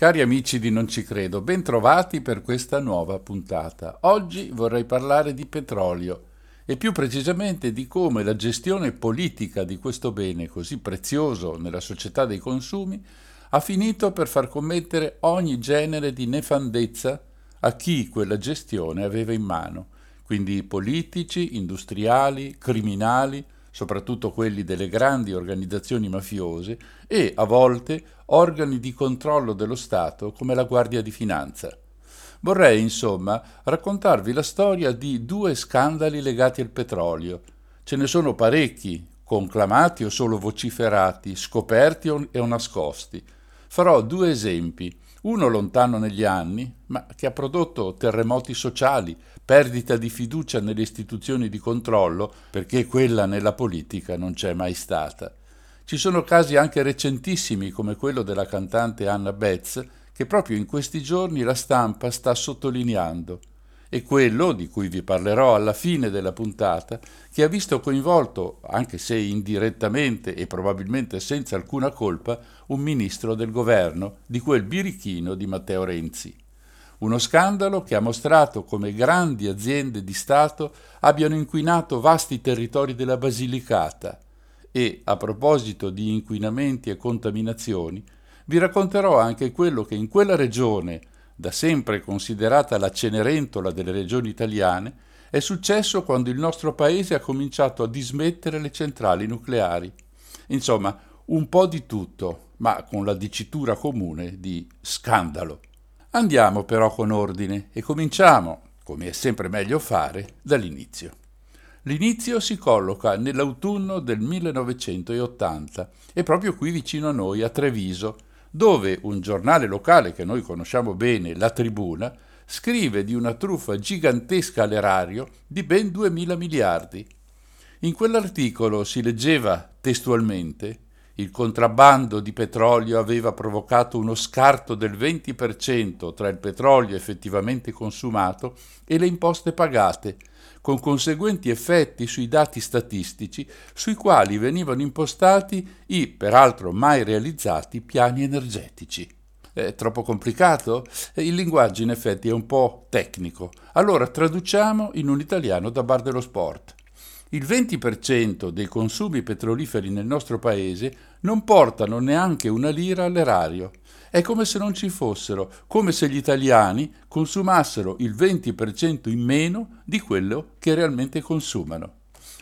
Cari amici di Non ci credo, ben trovati per questa nuova puntata. Oggi vorrei parlare di petrolio e più precisamente di come la gestione politica di questo bene così prezioso nella società dei consumi ha finito per far commettere ogni genere di nefandezza a chi quella gestione aveva in mano, quindi politici, industriali, criminali, soprattutto quelli delle grandi organizzazioni mafiose e, a volte, organi di controllo dello Stato come la Guardia di Finanza. Vorrei, insomma, raccontarvi la storia di due scandali legati al petrolio. Ce ne sono parecchi, conclamati o solo vociferati, scoperti o nascosti. Farò due esempi, uno lontano negli anni, ma che ha prodotto terremoti sociali, perdita di fiducia nelle istituzioni di controllo, perché quella nella politica non c'è mai stata. Ci sono casi anche recentissimi come quello della cantante Anna Betz, che proprio in questi giorni la stampa sta sottolineando, e quello, di cui vi parlerò alla fine della puntata, che ha visto coinvolto, anche se indirettamente e probabilmente senza alcuna colpa, un ministro del governo di quel birichino di Matteo Renzi. Uno scandalo che ha mostrato come grandi aziende di Stato abbiano inquinato vasti territori della Basilicata e, a proposito di inquinamenti e contaminazioni, vi racconterò anche quello che in quella regione, da sempre considerata la Cenerentola delle regioni italiane, è successo quando il nostro paese ha cominciato a dismettere le centrali nucleari. Insomma, un po' di tutto, ma con la dicitura comune di scandalo. Andiamo però con ordine e cominciamo, come è sempre meglio fare, dall'inizio. L'inizio si colloca nell'autunno del 1980 e proprio qui vicino a noi, a Treviso, dove un giornale locale che noi conosciamo bene, La Tribuna, scrive di una truffa gigantesca all'erario di ben 2.000 miliardi. In quell'articolo si leggeva testualmente il contrabbando di petrolio aveva provocato uno scarto del 20% tra il petrolio effettivamente consumato e le imposte pagate, con conseguenti effetti sui dati statistici sui quali venivano impostati i, peraltro mai realizzati, piani energetici. È troppo complicato? Il linguaggio in effetti è un po' tecnico. Allora traduciamo in un italiano da bar dello sport. Il 20% dei consumi petroliferi nel nostro paese non portano neanche una lira all'erario. È come se non ci fossero, come se gli italiani consumassero il 20% in meno di quello che realmente consumano.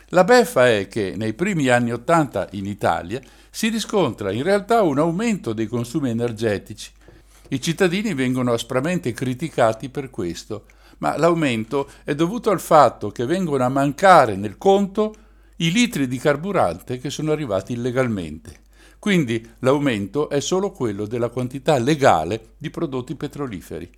La beffa è che nei primi anni Ottanta in Italia si riscontra in realtà un aumento dei consumi energetici. I cittadini vengono aspramente criticati per questo, ma l'aumento è dovuto al fatto che vengono a mancare nel conto i litri di carburante che sono arrivati illegalmente. Quindi l'aumento è solo quello della quantità legale di prodotti petroliferi.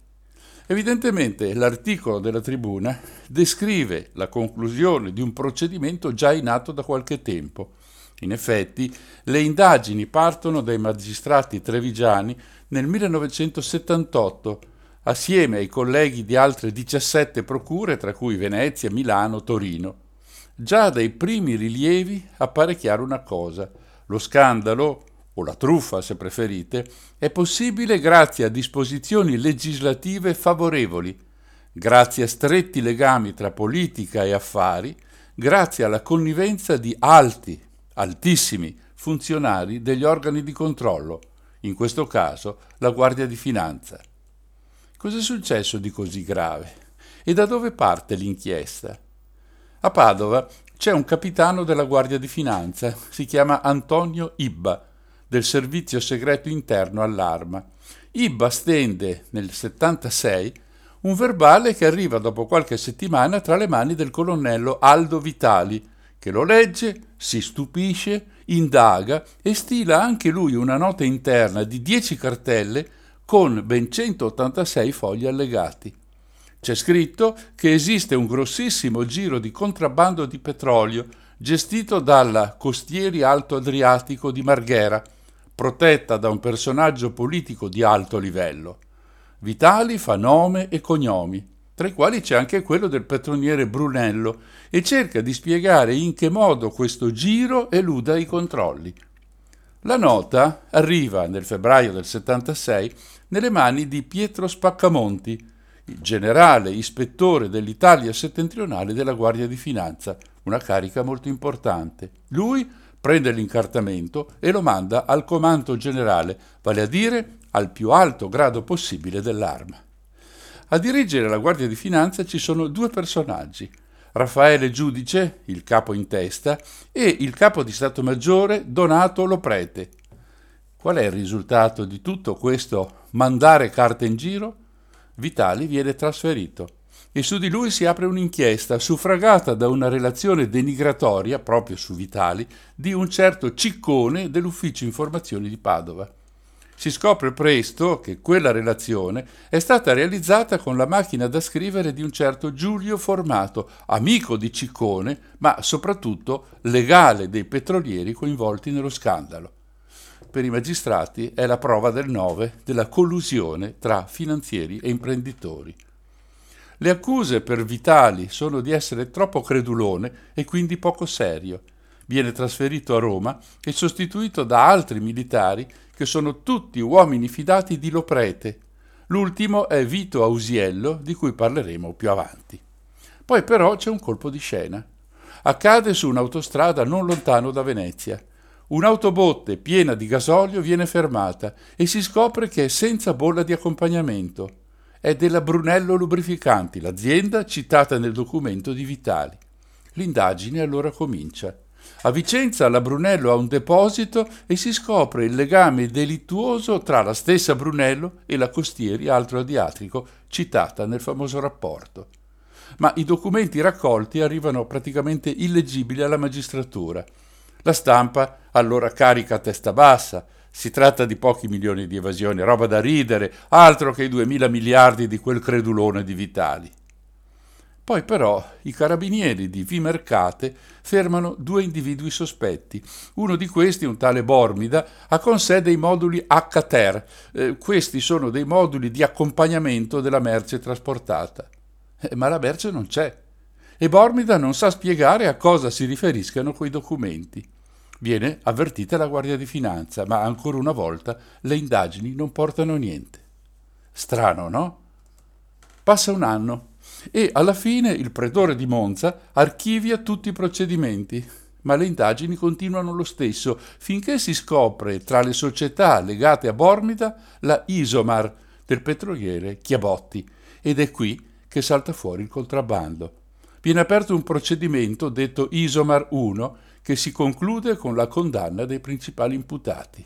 Evidentemente l'articolo della tribuna descrive la conclusione di un procedimento già in atto da qualche tempo. In effetti, le indagini partono dai magistrati trevigiani nel 1978 assieme ai colleghi di altre 17 procure, tra cui Venezia, Milano, Torino. Già dai primi rilievi appare chiaro una cosa. Lo scandalo, o la truffa se preferite, è possibile grazie a disposizioni legislative favorevoli, grazie a stretti legami tra politica e affari, grazie alla connivenza di alti, altissimi funzionari degli organi di controllo, in questo caso la Guardia di Finanza. Cos'è successo di così grave? E da dove parte l'inchiesta? A Padova c'è un capitano della Guardia di Finanza, si chiama Antonio Ibba, del servizio segreto interno all'arma. Ibba stende nel 76 un verbale che arriva dopo qualche settimana tra le mani del colonnello Aldo Vitali, che lo legge, si stupisce, indaga e stila anche lui una nota interna di 10 cartelle con ben 186 fogli allegati. C'è scritto che esiste un grossissimo giro di contrabbando di petrolio gestito dalla Costieri Alto Adriatico di Marghera, protetta da un personaggio politico di alto livello. Vitali fa nome e cognomi, tra i quali c'è anche quello del petroniere Brunello, e cerca di spiegare in che modo questo giro eluda i controlli. La nota arriva nel febbraio del 76 nelle mani di Pietro Spaccamonti, il generale ispettore dell'Italia settentrionale della Guardia di Finanza, una carica molto importante. Lui prende l'incartamento e lo manda al comando generale, vale a dire al più alto grado possibile dell'arma. A dirigere la Guardia di Finanza ci sono due personaggi, Raffaele Giudice, il capo in testa, e il capo di Stato Maggiore Donato Loprete. Qual è il risultato di tutto questo mandare carte in giro? Vitali viene trasferito e su di lui si apre un'inchiesta suffragata da una relazione denigratoria, proprio su Vitali, di un certo Ciccone dell'Ufficio Informazioni di Padova. Si scopre presto che quella relazione è stata realizzata con la macchina da scrivere di un certo Giulio Formato, amico di Ciccone, ma soprattutto legale dei petrolieri coinvolti nello scandalo per i magistrati è la prova del 9 della collusione tra finanzieri e imprenditori. Le accuse per Vitali sono di essere troppo credulone e quindi poco serio. Viene trasferito a Roma e sostituito da altri militari che sono tutti uomini fidati di Loprete. L'ultimo è Vito Ausiello, di cui parleremo più avanti. Poi però c'è un colpo di scena. Accade su un'autostrada non lontano da Venezia. Un'autobotte piena di gasolio viene fermata e si scopre che è senza bolla di accompagnamento. È della Brunello Lubrificanti, l'azienda citata nel documento di Vitali. L'indagine allora comincia. A Vicenza la Brunello ha un deposito e si scopre il legame delittuoso tra la stessa Brunello e la Costieri Alto Adriatico citata nel famoso rapporto. Ma i documenti raccolti arrivano praticamente illeggibili alla magistratura. La stampa allora carica a testa bassa. Si tratta di pochi milioni di evasioni, roba da ridere, altro che i 2000 miliardi di quel credulone di Vitali. Poi però i carabinieri di Vimercate fermano due individui sospetti. Uno di questi, un tale Bormida, ha con sé dei moduli HTER. Eh, questi sono dei moduli di accompagnamento della merce trasportata. Eh, ma la merce non c'è. E Bormida non sa spiegare a cosa si riferiscano quei documenti. Viene avvertita la Guardia di Finanza, ma ancora una volta le indagini non portano niente. Strano, no? Passa un anno e alla fine il pretore di Monza archivia tutti i procedimenti, ma le indagini continuano lo stesso finché si scopre tra le società legate a Bormida la Isomar del petroliere Chiabotti ed è qui che salta fuori il contrabbando. Viene aperto un procedimento detto Isomar 1 che si conclude con la condanna dei principali imputati.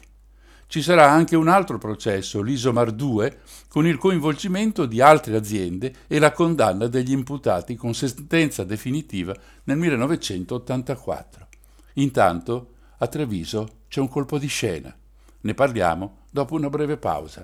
Ci sarà anche un altro processo, l'Isomar 2, con il coinvolgimento di altre aziende e la condanna degli imputati con sentenza definitiva nel 1984. Intanto, a Treviso c'è un colpo di scena. Ne parliamo dopo una breve pausa.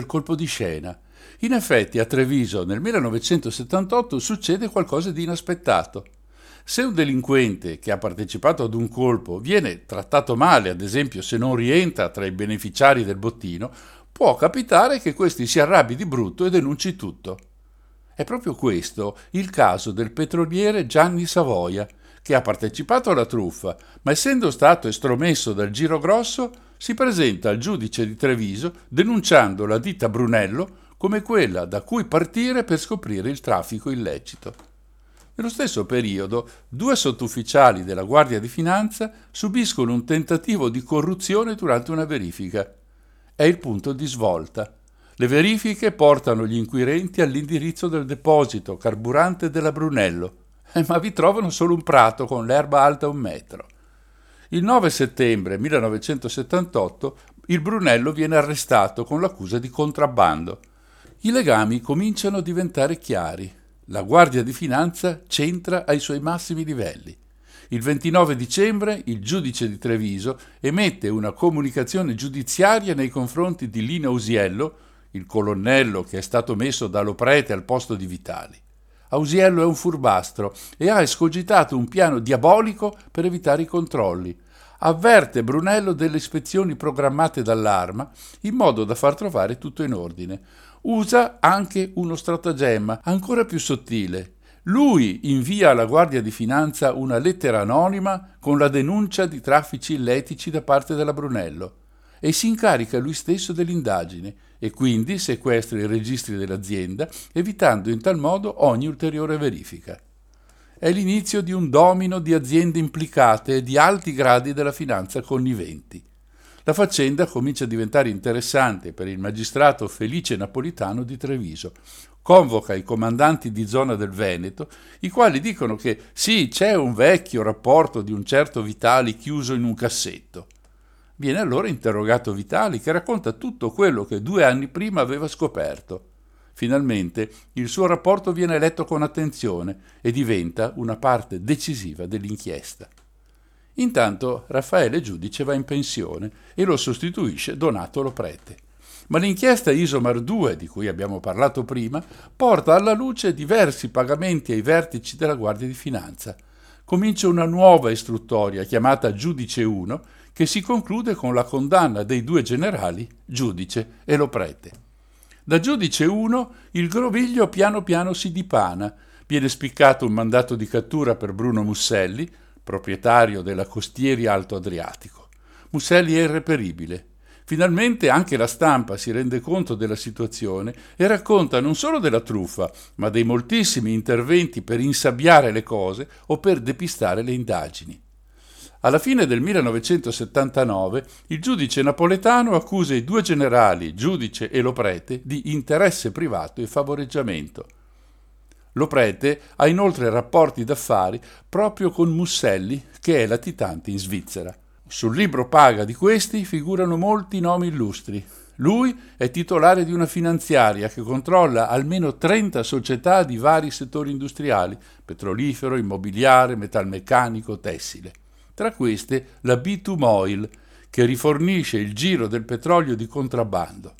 Del colpo di scena. In effetti a Treviso nel 1978 succede qualcosa di inaspettato. Se un delinquente che ha partecipato ad un colpo viene trattato male, ad esempio se non rientra tra i beneficiari del bottino, può capitare che questi si arrabbi di brutto e denunci tutto. È proprio questo il caso del petroliere Gianni Savoia, che ha partecipato alla truffa, ma essendo stato estromesso dal giro grosso, si presenta al giudice di Treviso denunciando la ditta Brunello come quella da cui partire per scoprire il traffico illecito. Nello stesso periodo, due sottufficiali della Guardia di Finanza subiscono un tentativo di corruzione durante una verifica. È il punto di svolta. Le verifiche portano gli inquirenti all'indirizzo del deposito carburante della Brunello, eh, ma vi trovano solo un prato con l'erba alta un metro. Il 9 settembre 1978 il Brunello viene arrestato con l'accusa di contrabbando. I legami cominciano a diventare chiari. La Guardia di Finanza c'entra ai suoi massimi livelli. Il 29 dicembre il giudice di Treviso emette una comunicazione giudiziaria nei confronti di Lino Ausiello, il colonnello che è stato messo da Loprete al posto di Vitali. Ausiello è un furbastro e ha escogitato un piano diabolico per evitare i controlli avverte Brunello delle ispezioni programmate dall'arma in modo da far trovare tutto in ordine. Usa anche uno stratagemma ancora più sottile. Lui invia alla Guardia di Finanza una lettera anonima con la denuncia di traffici illetici da parte della Brunello e si incarica lui stesso dell'indagine e quindi sequestra i registri dell'azienda evitando in tal modo ogni ulteriore verifica è l'inizio di un domino di aziende implicate e di alti gradi della finanza conniventi. La faccenda comincia a diventare interessante per il magistrato Felice Napolitano di Treviso. Convoca i comandanti di zona del Veneto, i quali dicono che sì, c'è un vecchio rapporto di un certo Vitali chiuso in un cassetto. Viene allora interrogato Vitali, che racconta tutto quello che due anni prima aveva scoperto. Finalmente il suo rapporto viene letto con attenzione e diventa una parte decisiva dell'inchiesta. Intanto Raffaele Giudice va in pensione e lo sostituisce Donato Loprete. Ma l'inchiesta Isomar 2, di cui abbiamo parlato prima, porta alla luce diversi pagamenti ai vertici della Guardia di Finanza. Comincia una nuova istruttoria chiamata Giudice 1 che si conclude con la condanna dei due generali, Giudice e Loprete. Da giudice 1 il groviglio piano piano si dipana. Viene spiccato un mandato di cattura per Bruno Musselli, proprietario della Costieri Alto Adriatico. Musselli è irreperibile. Finalmente anche la stampa si rende conto della situazione e racconta non solo della truffa, ma dei moltissimi interventi per insabbiare le cose o per depistare le indagini. Alla fine del 1979 il giudice napoletano accusa i due generali, giudice e Loprete, di interesse privato e favoreggiamento. Loprete ha inoltre rapporti d'affari proprio con Musselli, che è latitante in Svizzera. Sul libro paga di questi figurano molti nomi illustri. Lui è titolare di una finanziaria che controlla almeno 30 società di vari settori industriali, petrolifero, immobiliare, metalmeccanico, tessile tra queste la B2 Moil, che rifornisce il giro del petrolio di contrabbando.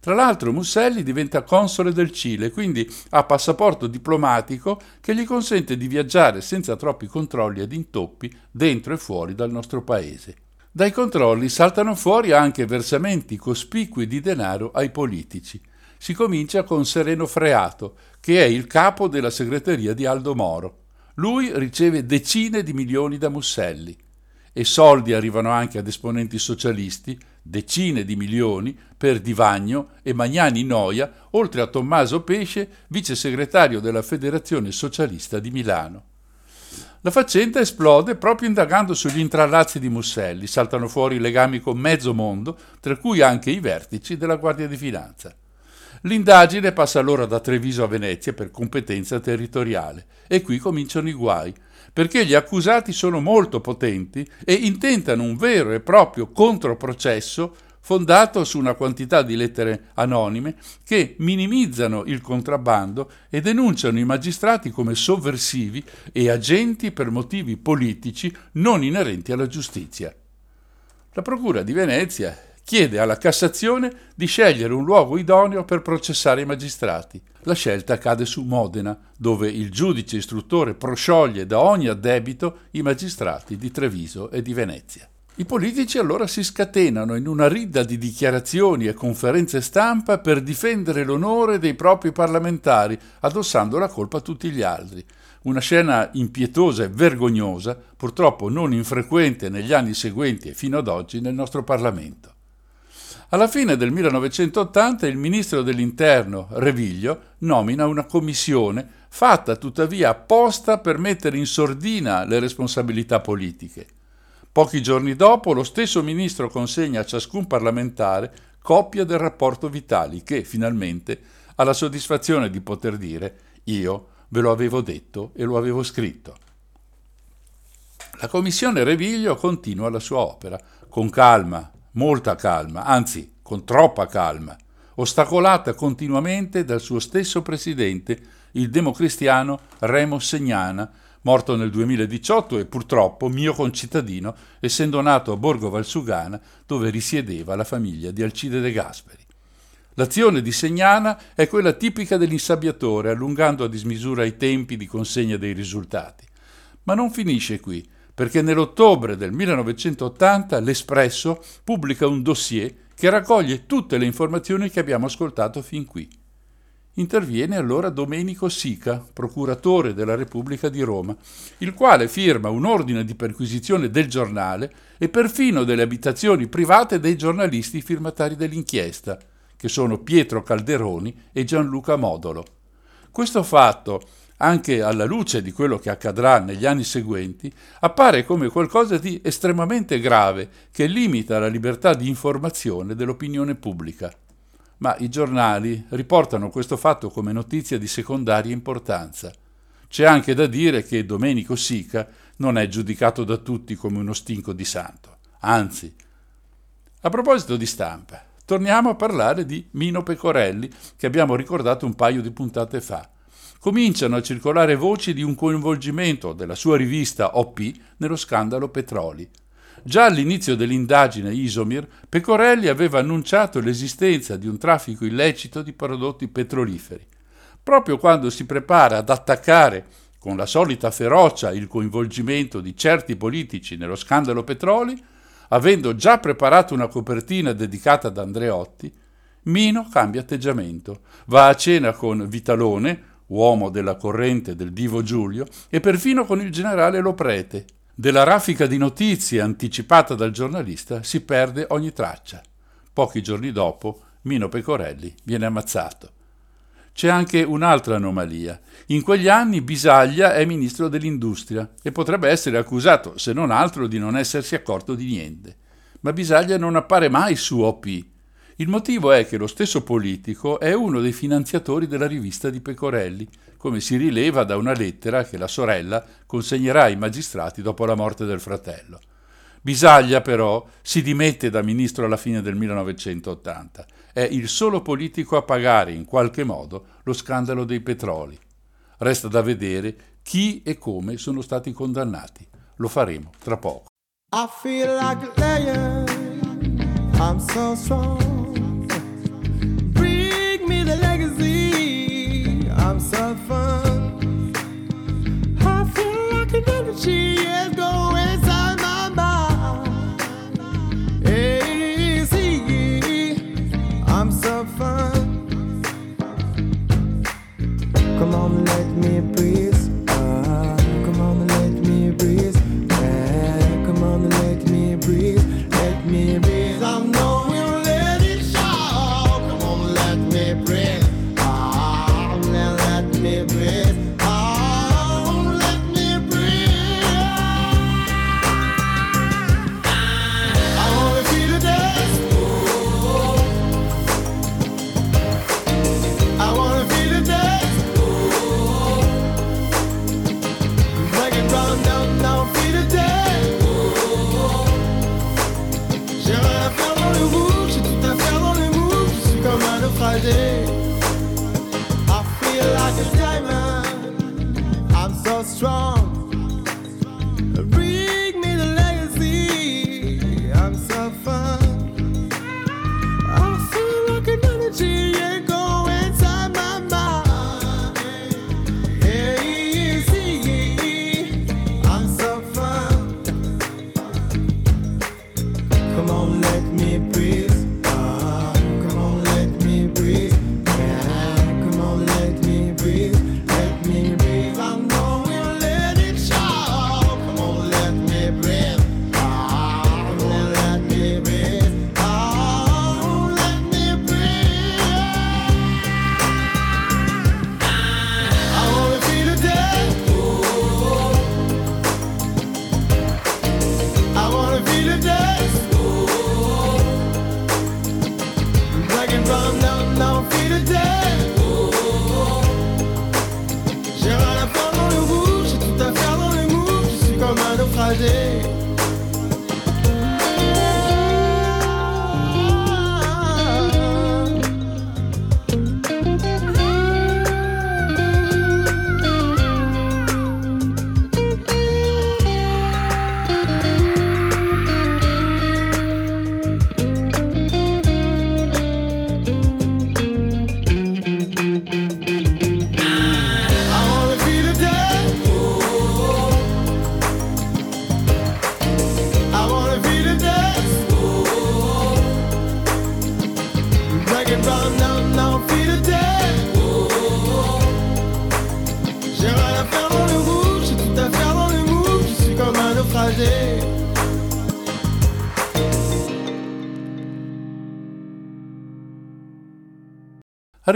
Tra l'altro Musselli diventa console del Cile, quindi ha passaporto diplomatico che gli consente di viaggiare senza troppi controlli ed intoppi dentro e fuori dal nostro paese. Dai controlli saltano fuori anche versamenti cospicui di denaro ai politici. Si comincia con Sereno Freato, che è il capo della segreteria di Aldo Moro. Lui riceve decine di milioni da Musselli e soldi arrivano anche ad esponenti socialisti, decine di milioni, per Divagno e Magnani Noia, oltre a Tommaso Pesce, vice segretario della Federazione Socialista di Milano. La faccenda esplode proprio indagando sugli intrallazzi di Musselli, saltano fuori legami con mezzo mondo, tra cui anche i vertici della Guardia di Finanza. L'indagine passa allora da Treviso a Venezia per competenza territoriale e qui cominciano i guai, perché gli accusati sono molto potenti e intentano un vero e proprio controprocesso fondato su una quantità di lettere anonime che minimizzano il contrabbando e denunciano i magistrati come sovversivi e agenti per motivi politici non inerenti alla giustizia. La Procura di Venezia chiede alla Cassazione di scegliere un luogo idoneo per processare i magistrati. La scelta cade su Modena, dove il giudice istruttore proscioglie da ogni addebito i magistrati di Treviso e di Venezia. I politici allora si scatenano in una ridda di dichiarazioni e conferenze stampa per difendere l'onore dei propri parlamentari, addossando la colpa a tutti gli altri. Una scena impietosa e vergognosa, purtroppo non infrequente negli anni seguenti e fino ad oggi nel nostro Parlamento. Alla fine del 1980 il ministro dell'Interno, Reviglio, nomina una commissione fatta tuttavia apposta per mettere in sordina le responsabilità politiche. Pochi giorni dopo lo stesso ministro consegna a ciascun parlamentare copia del rapporto Vitali che finalmente ha la soddisfazione di poter dire io ve lo avevo detto e lo avevo scritto. La commissione Reviglio continua la sua opera con calma, molta calma, anzi con troppa calma, ostacolata continuamente dal suo stesso presidente, il democristiano Remo Segnana, morto nel 2018 e purtroppo mio concittadino, essendo nato a Borgo Valsugana, dove risiedeva la famiglia di Alcide De Gasperi. L'azione di Segnana è quella tipica dell'insabbiatore, allungando a dismisura i tempi di consegna dei risultati. Ma non finisce qui, perché nell'ottobre del 1980 l'Espresso pubblica un dossier che raccoglie tutte le informazioni che abbiamo ascoltato fin qui. Interviene allora Domenico Sica, procuratore della Repubblica di Roma, il quale firma un ordine di perquisizione del giornale e perfino delle abitazioni private dei giornalisti firmatari dell'inchiesta, che sono Pietro Calderoni e Gianluca Modolo. Questo fatto, anche alla luce di quello che accadrà negli anni seguenti, appare come qualcosa di estremamente grave che limita la libertà di informazione dell'opinione pubblica ma i giornali riportano questo fatto come notizia di secondaria importanza. C'è anche da dire che Domenico Sica non è giudicato da tutti come uno stinco di santo, anzi. A proposito di stampa, torniamo a parlare di Mino Pecorelli, che abbiamo ricordato un paio di puntate fa. Cominciano a circolare voci di un coinvolgimento della sua rivista OP nello scandalo Petroli. Già all'inizio dell'indagine Isomir, Pecorelli aveva annunciato l'esistenza di un traffico illecito di prodotti petroliferi. Proprio quando si prepara ad attaccare con la solita ferocia il coinvolgimento di certi politici nello scandalo petroli, avendo già preparato una copertina dedicata ad Andreotti, Mino cambia atteggiamento, va a cena con Vitalone, uomo della corrente del divo Giulio, e perfino con il generale Loprete, della raffica di notizie anticipata dal giornalista si perde ogni traccia. Pochi giorni dopo Mino Pecorelli viene ammazzato. C'è anche un'altra anomalia. In quegli anni Bisaglia è ministro dell'industria e potrebbe essere accusato, se non altro, di non essersi accorto di niente. Ma Bisaglia non appare mai su OP. Il motivo è che lo stesso politico è uno dei finanziatori della rivista di Pecorelli, come si rileva da una lettera che la sorella consegnerà ai magistrati dopo la morte del fratello. Bisaglia però si dimette da ministro alla fine del 1980. È il solo politico a pagare in qualche modo lo scandalo dei petroli. Resta da vedere chi e come sono stati condannati. Lo faremo tra poco. I feel like a lion. I'm so strong. she is going inside my mind. I'm. Come on, let me breathe. from the north.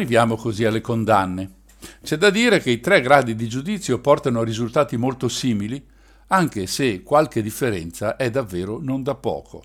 Arriviamo così alle condanne. C'è da dire che i tre gradi di giudizio portano a risultati molto simili, anche se qualche differenza è davvero non da poco.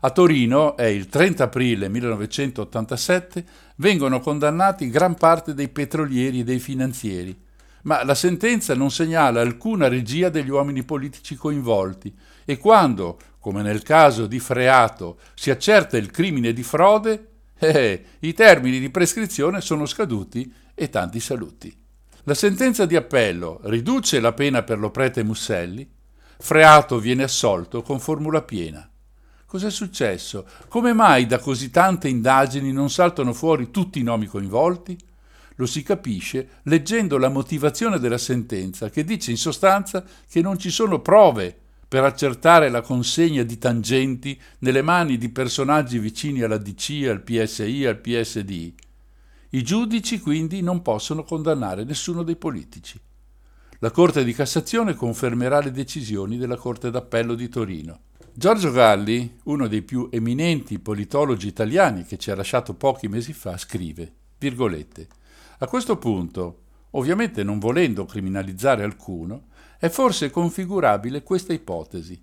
A Torino, è il 30 aprile 1987, vengono condannati gran parte dei petrolieri e dei finanzieri, ma la sentenza non segnala alcuna regia degli uomini politici coinvolti e quando, come nel caso di Freato, si accerta il crimine di frode, eh, i termini di prescrizione sono scaduti e tanti saluti. La sentenza di appello riduce la pena per lo prete Musselli, Freato viene assolto con formula piena. Cos'è successo? Come mai da così tante indagini non saltano fuori tutti i nomi coinvolti? Lo si capisce leggendo la motivazione della sentenza, che dice in sostanza che non ci sono prove per accertare la consegna di tangenti nelle mani di personaggi vicini alla DC, al PSI, al PSD. I giudici quindi non possono condannare nessuno dei politici. La Corte di Cassazione confermerà le decisioni della Corte d'Appello di Torino. Giorgio Galli, uno dei più eminenti politologi italiani che ci ha lasciato pochi mesi fa, scrive, virgolette, a questo punto, ovviamente non volendo criminalizzare alcuno, è forse configurabile questa ipotesi.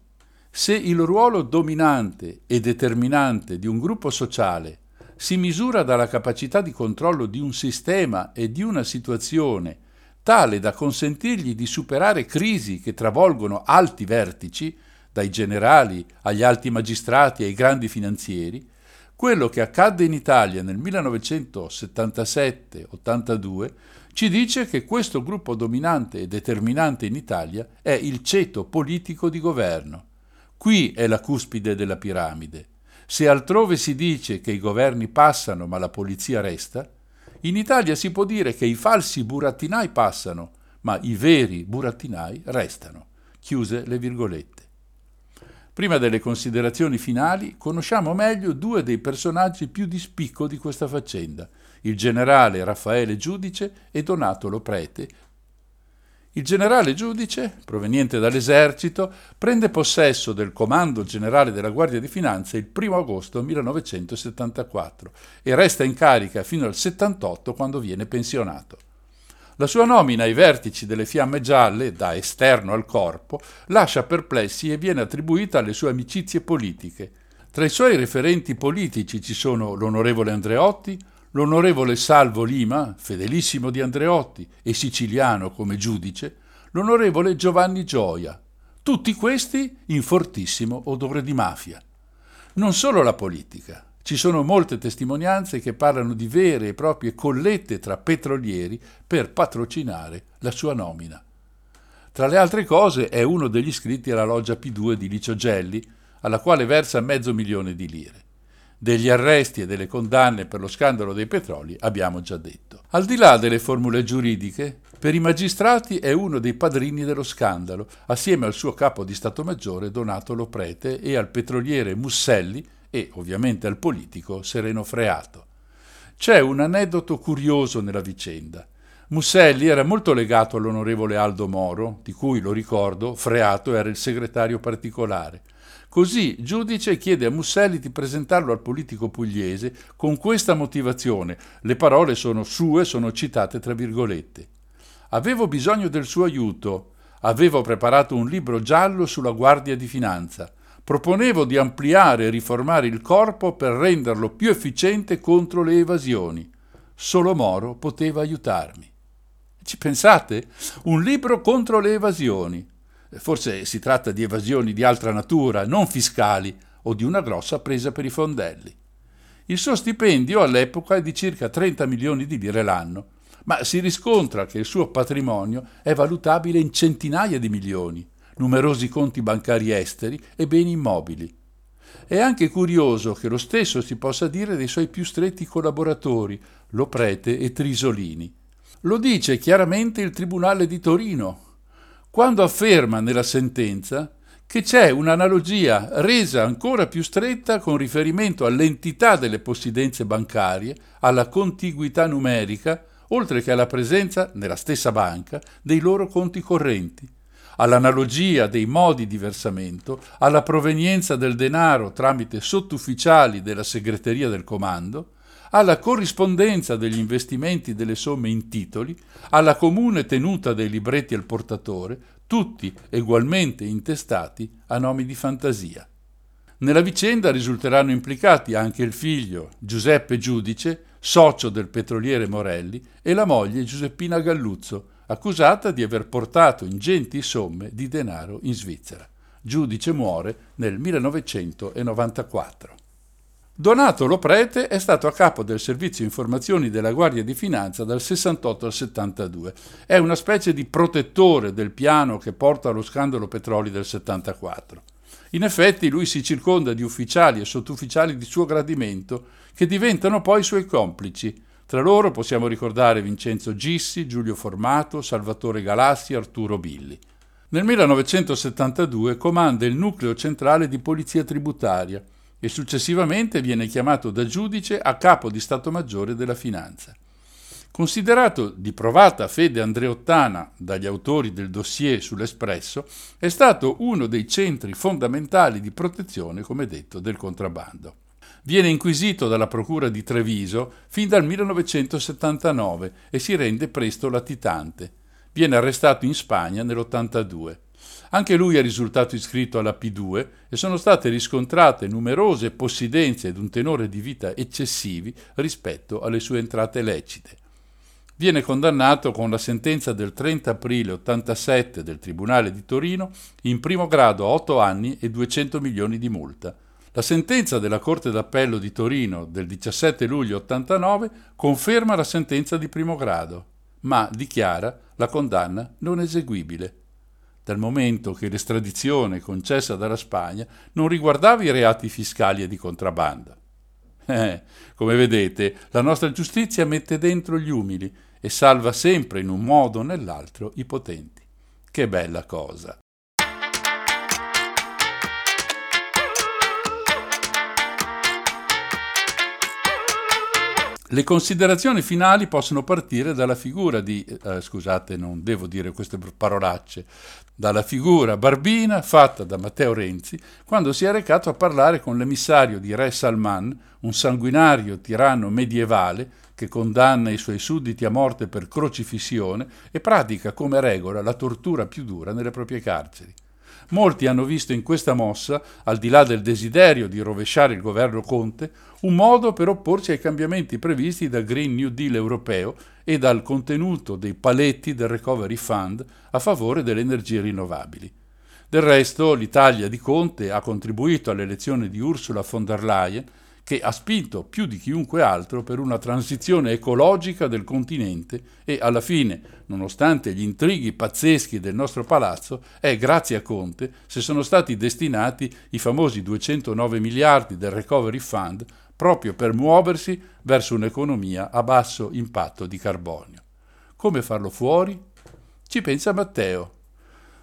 Se il ruolo dominante e determinante di un gruppo sociale si misura dalla capacità di controllo di un sistema e di una situazione tale da consentirgli di superare crisi che travolgono alti vertici, dai generali agli alti magistrati ai grandi finanzieri, quello che accadde in Italia nel 1977-82 ci dice che questo gruppo dominante e determinante in Italia è il ceto politico di governo. Qui è la cuspide della piramide. Se altrove si dice che i governi passano ma la polizia resta, in Italia si può dire che i falsi burattinai passano, ma i veri burattinai restano. Chiuse le virgolette. Prima delle considerazioni finali, conosciamo meglio due dei personaggi più di spicco di questa faccenda, il generale Raffaele Giudice e Donato Lo Prete. Il generale Giudice, proveniente dall'esercito, prende possesso del comando generale della Guardia di Finanza il 1 agosto 1974 e resta in carica fino al 78 quando viene pensionato. La sua nomina ai vertici delle Fiamme Gialle, da esterno al corpo, lascia perplessi e viene attribuita alle sue amicizie politiche. Tra i suoi referenti politici ci sono l'onorevole Andreotti, l'onorevole Salvo Lima, fedelissimo di Andreotti e siciliano come giudice, l'onorevole Giovanni Gioia, tutti questi in fortissimo odore di mafia. Non solo la politica, ci sono molte testimonianze che parlano di vere e proprie collette tra petrolieri per patrocinare la sua nomina. Tra le altre cose è uno degli iscritti alla loggia P2 di Licio Gelli, alla quale versa mezzo milione di lire. Degli arresti e delle condanne per lo scandalo dei petroli abbiamo già detto. Al di là delle formule giuridiche, per i magistrati è uno dei padrini dello scandalo, assieme al suo capo di Stato Maggiore Donato Loprete e al petroliere Musselli e ovviamente al politico Sereno Freato. C'è un aneddoto curioso nella vicenda. Musselli era molto legato all'onorevole Aldo Moro, di cui, lo ricordo, Freato era il segretario particolare. Così giudice chiede a Musselli di presentarlo al politico pugliese con questa motivazione. Le parole sono sue, sono citate tra virgolette. Avevo bisogno del suo aiuto. Avevo preparato un libro giallo sulla Guardia di Finanza. Proponevo di ampliare e riformare il corpo per renderlo più efficiente contro le evasioni. Solo Moro poteva aiutarmi. Ci pensate? Un libro contro le evasioni. Forse si tratta di evasioni di altra natura, non fiscali, o di una grossa presa per i fondelli. Il suo stipendio all'epoca è di circa 30 milioni di lire l'anno, ma si riscontra che il suo patrimonio è valutabile in centinaia di milioni, numerosi conti bancari esteri e beni immobili. È anche curioso che lo stesso si possa dire dei suoi più stretti collaboratori, Loprete e Trisolini. Lo dice chiaramente il Tribunale di Torino, quando afferma nella sentenza che c'è un'analogia resa ancora più stretta con riferimento all'entità delle possidenze bancarie, alla contiguità numerica, oltre che alla presenza nella stessa banca dei loro conti correnti, all'analogia dei modi di versamento, alla provenienza del denaro tramite sottufficiali della segreteria del comando, alla corrispondenza degli investimenti delle somme in titoli, alla comune tenuta dei libretti al portatore, tutti egualmente intestati a nomi di fantasia. Nella vicenda risulteranno implicati anche il figlio Giuseppe Giudice, socio del petroliere Morelli, e la moglie Giuseppina Galluzzo, accusata di aver portato ingenti somme di denaro in Svizzera. Giudice muore nel 1994. Donato Loprete è stato a capo del servizio informazioni della Guardia di Finanza dal 68 al 72. È una specie di protettore del piano che porta allo scandalo petroli del 74. In effetti lui si circonda di ufficiali e sottufficiali di suo gradimento che diventano poi suoi complici. Tra loro possiamo ricordare Vincenzo Gissi, Giulio Formato, Salvatore Galassi, Arturo Billi. Nel 1972 comanda il nucleo centrale di polizia tributaria e successivamente viene chiamato da giudice a capo di Stato Maggiore della Finanza. Considerato di provata fede andreottana dagli autori del dossier sull'Espresso, è stato uno dei centri fondamentali di protezione, come detto, del contrabbando. Viene inquisito dalla Procura di Treviso fin dal 1979 e si rende presto latitante. Viene arrestato in Spagna nell'82. Anche lui è risultato iscritto alla P2 e sono state riscontrate numerose possidenze ed un tenore di vita eccessivi rispetto alle sue entrate lecite. Viene condannato con la sentenza del 30 aprile 87 del Tribunale di Torino in primo grado a 8 anni e 200 milioni di multa. La sentenza della Corte d'Appello di Torino del 17 luglio 89 conferma la sentenza di primo grado, ma dichiara la condanna non eseguibile dal momento che l'estradizione concessa dalla Spagna non riguardava i reati fiscali e di contrabbando. Eh, come vedete, la nostra giustizia mette dentro gli umili e salva sempre in un modo o nell'altro i potenti. Che bella cosa! Le considerazioni finali possono partire dalla figura di, eh, scusate non devo dire queste parolacce, dalla figura barbina fatta da Matteo Renzi quando si è recato a parlare con l'emissario di Re Salman, un sanguinario tiranno medievale che condanna i suoi sudditi a morte per crocifissione e pratica come regola la tortura più dura nelle proprie carceri. Molti hanno visto in questa mossa, al di là del desiderio di rovesciare il governo Conte, un modo per opporsi ai cambiamenti previsti dal Green New Deal europeo e dal contenuto dei paletti del Recovery Fund a favore delle energie rinnovabili. Del resto, l'Italia di Conte ha contribuito all'elezione di Ursula von der Leyen che ha spinto più di chiunque altro per una transizione ecologica del continente e alla fine, nonostante gli intrighi pazzeschi del nostro palazzo, è grazie a Conte se sono stati destinati i famosi 209 miliardi del Recovery Fund proprio per muoversi verso un'economia a basso impatto di carbonio. Come farlo fuori? Ci pensa Matteo.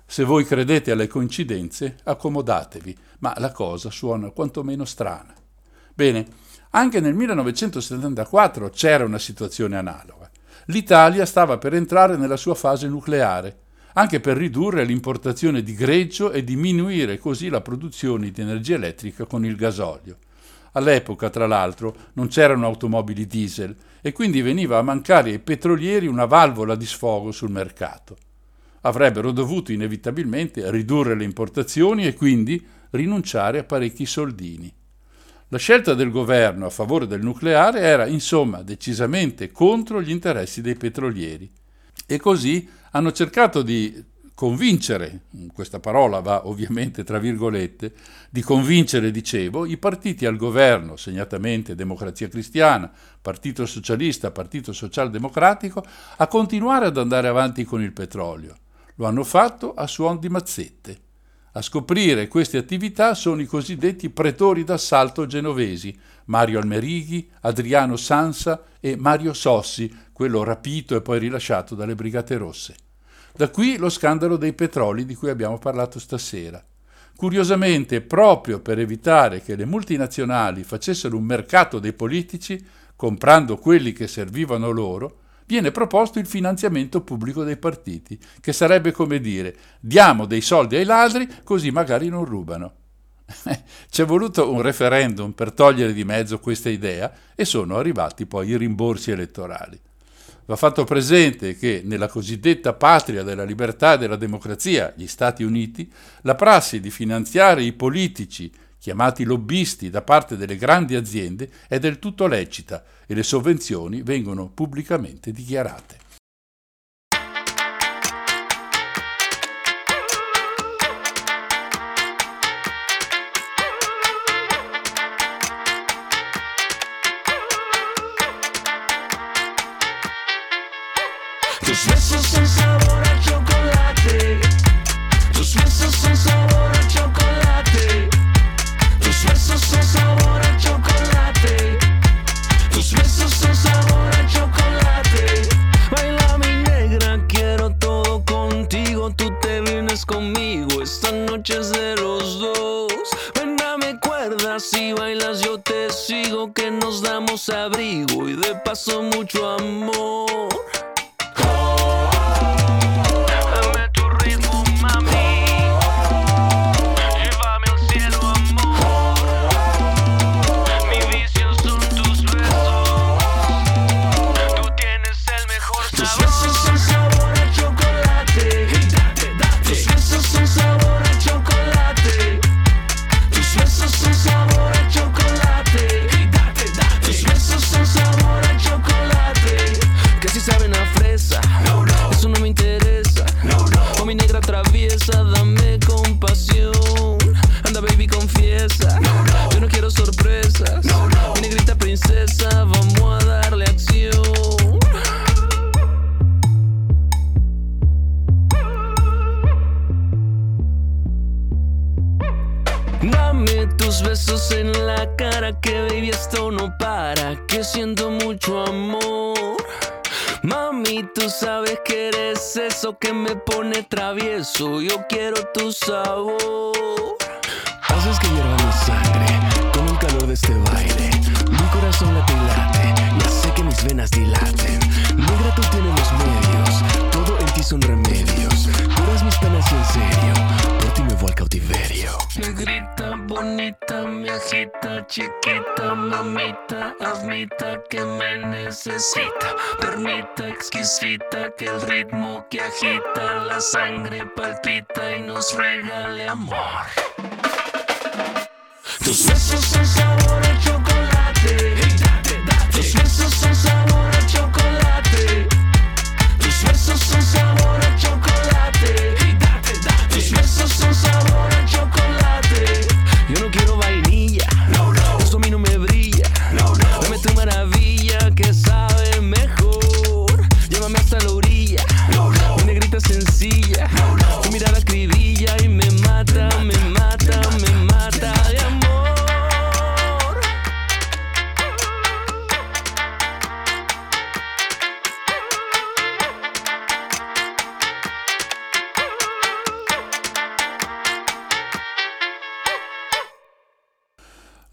Se voi credete alle coincidenze, accomodatevi, ma la cosa suona quantomeno strana. Bene, anche nel 1974 c'era una situazione analoga. L'Italia stava per entrare nella sua fase nucleare, anche per ridurre l'importazione di greggio e diminuire così la produzione di energia elettrica con il gasolio. All'epoca, tra l'altro, non c'erano automobili diesel e quindi veniva a mancare ai petrolieri una valvola di sfogo sul mercato. Avrebbero dovuto inevitabilmente ridurre le importazioni e quindi rinunciare a parecchi soldini. La scelta del governo a favore del nucleare era insomma decisamente contro gli interessi dei petrolieri e così hanno cercato di convincere, questa parola va ovviamente tra virgolette, di convincere, dicevo, i partiti al governo, segnatamente Democrazia Cristiana, Partito Socialista, Partito Socialdemocratico, a continuare ad andare avanti con il petrolio. Lo hanno fatto a suon di mazzette. A scoprire queste attività sono i cosiddetti pretori d'assalto genovesi, Mario Almerighi, Adriano Sansa e Mario Sossi, quello rapito e poi rilasciato dalle Brigate Rosse. Da qui lo scandalo dei petroli di cui abbiamo parlato stasera. Curiosamente, proprio per evitare che le multinazionali facessero un mercato dei politici, comprando quelli che servivano loro, viene proposto il finanziamento pubblico dei partiti, che sarebbe come dire diamo dei soldi ai ladri così magari non rubano. C'è voluto un referendum per togliere di mezzo questa idea e sono arrivati poi i rimborsi elettorali. Va fatto presente che nella cosiddetta patria della libertà e della democrazia, gli Stati Uniti, la prassi di finanziare i politici chiamati lobbisti da parte delle grandi aziende, è del tutto lecita e le sovvenzioni vengono pubblicamente dichiarate. Tus besos son sabor a chocolate. Tus besos son sabor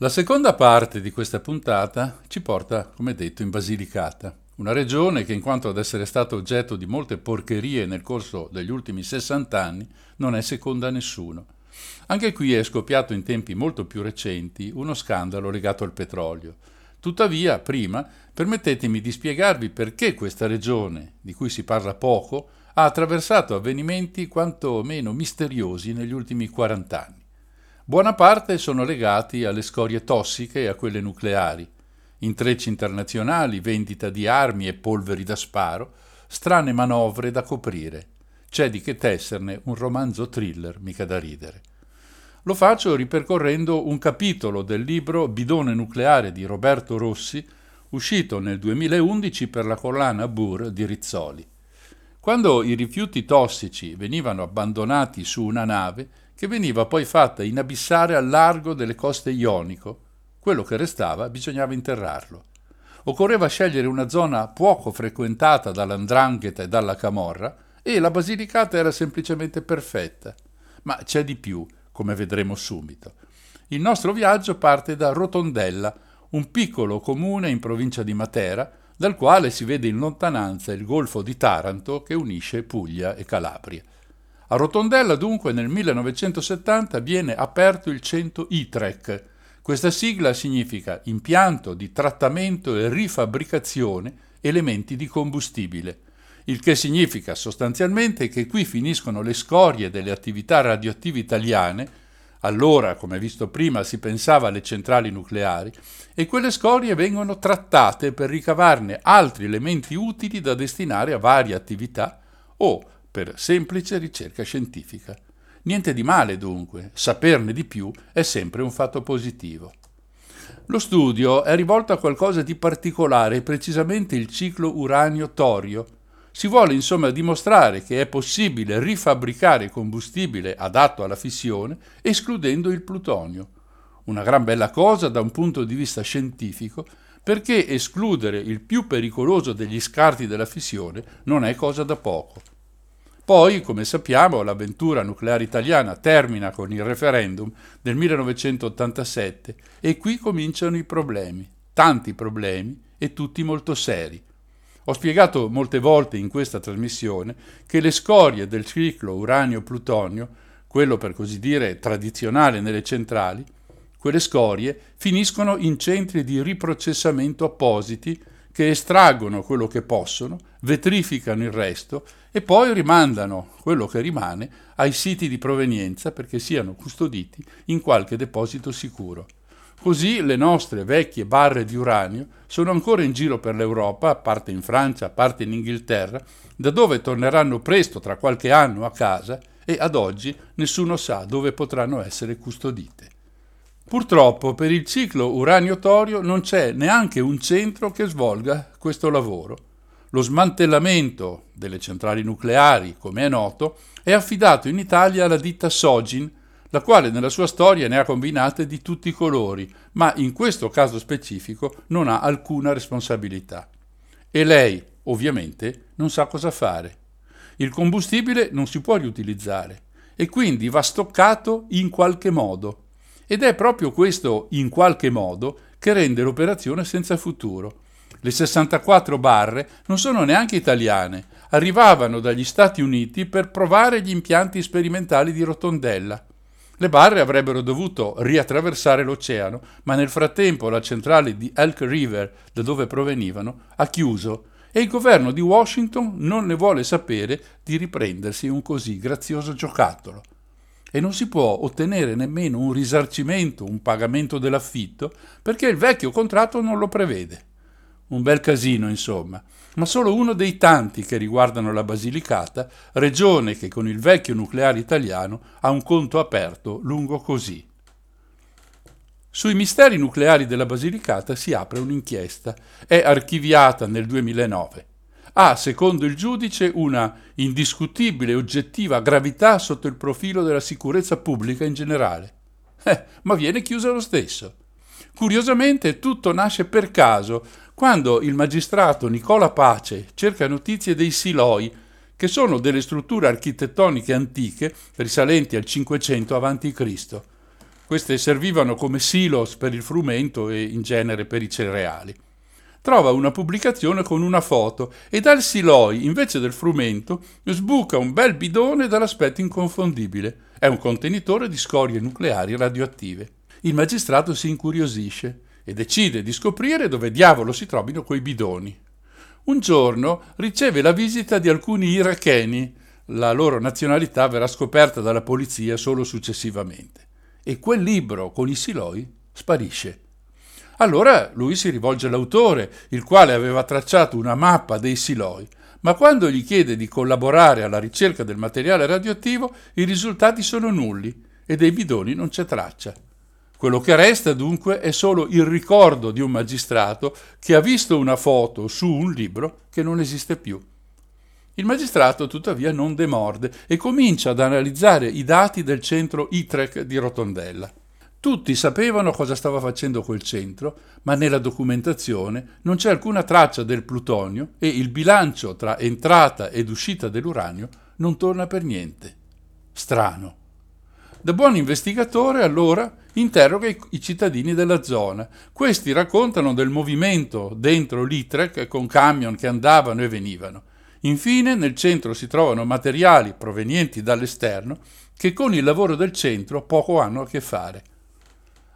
La seconda parte di questa puntata ci porta, come detto, in Basilicata, una regione che in quanto ad essere stata oggetto di molte porcherie nel corso degli ultimi 60 anni non è seconda a nessuno. Anche qui è scoppiato in tempi molto più recenti uno scandalo legato al petrolio. Tuttavia, prima, permettetemi di spiegarvi perché questa regione, di cui si parla poco, ha attraversato avvenimenti quanto meno misteriosi negli ultimi 40 anni. Buona parte sono legati alle scorie tossiche e a quelle nucleari, intrecci internazionali, vendita di armi e polveri da sparo, strane manovre da coprire. c'è di che tesserne un romanzo thriller mica da ridere. Lo faccio ripercorrendo un capitolo del libro Bidone nucleare di Roberto Rossi, uscito nel 2011 per la collana Bur di Rizzoli. Quando i rifiuti tossici venivano abbandonati su una nave, che veniva poi fatta inabissare al largo delle coste ionico, quello che restava bisognava interrarlo. Occorreva scegliere una zona poco frequentata dall'andrangheta e dalla camorra e la Basilicata era semplicemente perfetta. Ma c'è di più, come vedremo subito. Il nostro viaggio parte da Rotondella, un piccolo comune in provincia di Matera, dal quale si vede in lontananza il golfo di Taranto che unisce Puglia e Calabria. A Rotondella dunque nel 1970 viene aperto il centro ITREC. Questa sigla significa impianto di trattamento e rifabbricazione elementi di combustibile, il che significa sostanzialmente che qui finiscono le scorie delle attività radioattive italiane, allora, come visto prima, si pensava alle centrali nucleari, e quelle scorie vengono trattate per ricavarne altri elementi utili da destinare a varie attività o per semplice ricerca scientifica. Niente di male dunque, saperne di più è sempre un fatto positivo. Lo studio è rivolto a qualcosa di particolare, precisamente il ciclo uranio-torio. Si vuole insomma dimostrare che è possibile rifabbricare combustibile adatto alla fissione escludendo il plutonio. Una gran bella cosa da un punto di vista scientifico, perché escludere il più pericoloso degli scarti della fissione non è cosa da poco. Poi, come sappiamo, l'avventura nucleare italiana termina con il referendum del 1987 e qui cominciano i problemi, tanti problemi e tutti molto seri. Ho spiegato molte volte in questa trasmissione che le scorie del ciclo uranio-plutonio, quello per così dire tradizionale nelle centrali, quelle scorie finiscono in centri di riprocessamento appositi che estraggono quello che possono, vetrificano il resto e poi rimandano quello che rimane ai siti di provenienza perché siano custoditi in qualche deposito sicuro. Così le nostre vecchie barre di uranio sono ancora in giro per l'Europa, a parte in Francia, a parte in Inghilterra, da dove torneranno presto tra qualche anno a casa e ad oggi nessuno sa dove potranno essere custodite. Purtroppo per il ciclo uranio-torio non c'è neanche un centro che svolga questo lavoro. Lo smantellamento delle centrali nucleari, come è noto, è affidato in Italia alla ditta Sogin, la quale nella sua storia ne ha combinate di tutti i colori, ma in questo caso specifico non ha alcuna responsabilità. E lei, ovviamente, non sa cosa fare. Il combustibile non si può riutilizzare e quindi va stoccato in qualche modo ed è proprio questo in qualche modo che rende l'operazione senza futuro. Le 64 barre non sono neanche italiane, arrivavano dagli Stati Uniti per provare gli impianti sperimentali di Rotondella. Le barre avrebbero dovuto riattraversare l'oceano, ma nel frattempo la centrale di Elk River, da dove provenivano, ha chiuso e il governo di Washington non ne vuole sapere di riprendersi un così grazioso giocattolo e non si può ottenere nemmeno un risarcimento, un pagamento dell'affitto, perché il vecchio contratto non lo prevede. Un bel casino, insomma, ma solo uno dei tanti che riguardano la Basilicata, regione che con il vecchio nucleare italiano ha un conto aperto lungo così. Sui misteri nucleari della Basilicata si apre un'inchiesta, è archiviata nel 2009 ha, secondo il giudice, una indiscutibile e oggettiva gravità sotto il profilo della sicurezza pubblica in generale. Eh, ma viene chiusa lo stesso. Curiosamente tutto nasce per caso quando il magistrato Nicola Pace cerca notizie dei Siloi, che sono delle strutture architettoniche antiche risalenti al 500 a.C. Queste servivano come silos per il frumento e in genere per i cereali trova una pubblicazione con una foto e dal siloi, invece del frumento, sbuca un bel bidone dall'aspetto inconfondibile. È un contenitore di scorie nucleari radioattive. Il magistrato si incuriosisce e decide di scoprire dove diavolo si trovino quei bidoni. Un giorno riceve la visita di alcuni iracheni. La loro nazionalità verrà scoperta dalla polizia solo successivamente. E quel libro con i siloi sparisce. Allora lui si rivolge all'autore, il quale aveva tracciato una mappa dei Siloi, ma quando gli chiede di collaborare alla ricerca del materiale radioattivo i risultati sono nulli e dei bidoni non c'è traccia. Quello che resta dunque è solo il ricordo di un magistrato che ha visto una foto su un libro che non esiste più. Il magistrato tuttavia non demorde e comincia ad analizzare i dati del centro ITREC di Rotondella. Tutti sapevano cosa stava facendo quel centro, ma nella documentazione non c'è alcuna traccia del plutonio e il bilancio tra entrata ed uscita dell'uranio non torna per niente. Strano. Da buon investigatore, allora, interroga i, i cittadini della zona. Questi raccontano del movimento dentro l'ITREC con camion che andavano e venivano. Infine, nel centro si trovano materiali provenienti dall'esterno che con il lavoro del centro poco hanno a che fare.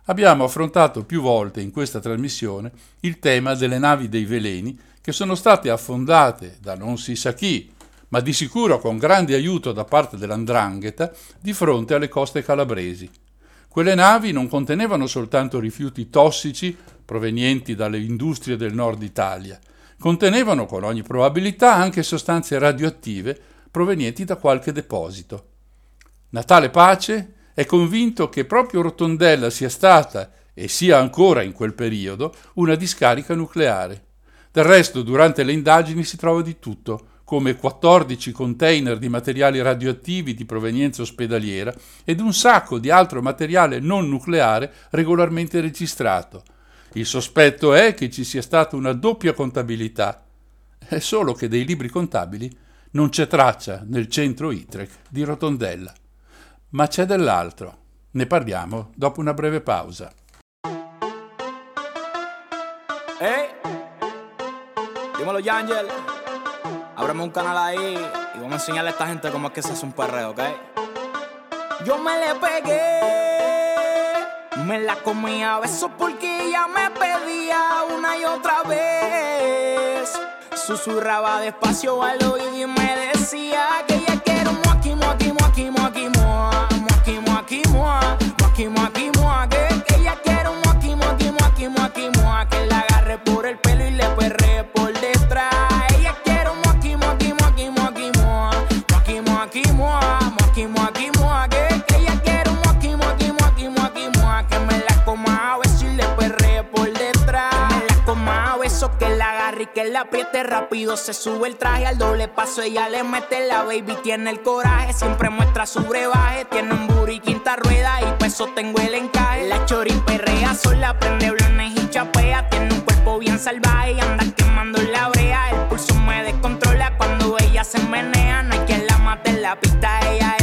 Abbiamo affrontato più volte in questa trasmissione il tema delle navi dei veleni che sono state affondate da non si sa chi, ma di sicuro con grande aiuto da parte dell'Andrangheta, di fronte alle coste calabresi. Quelle navi non contenevano soltanto rifiuti tossici provenienti dalle industrie del nord Italia, contenevano con ogni probabilità anche sostanze radioattive provenienti da qualche deposito. Natale Pace è convinto che proprio Rotondella sia stata e sia ancora in quel periodo una discarica nucleare. Del resto, durante le indagini si trova di tutto, come 14 container di materiali radioattivi di provenienza ospedaliera ed un sacco di altro materiale non nucleare regolarmente registrato. Il sospetto è che ci sia stata una doppia contabilità. È solo che dei libri contabili non c'è traccia nel centro ITREC di Rotondella. Ma c'è dell'altro. Ne parliamo dopo una breve pausa. ¿Eh? Dímelo, Yangel. Ábreme un canal ahí y vamos a enseñarle a esta gente cómo es que se hace un perreo, ¿ok? Yo me le pegué, me la comía a besos porque ella me pedía una y otra vez. Susurraba despacio al oído y me decía que ella quiere un moaki, moaki, moaki, moaki, Rocky moi, Rocky moi, la apriete rápido. Se sube el traje al doble paso, ella le mete la baby, tiene el coraje, siempre muestra su brebaje. Tiene un booty quinta rueda y peso tengo el encaje. La chori perrea sola, prende blones y chapea. Tiene un cuerpo bien salvaje y anda quemando la brea. El pulso me descontrola cuando ella se menea. No hay quien la mate en la pista, ella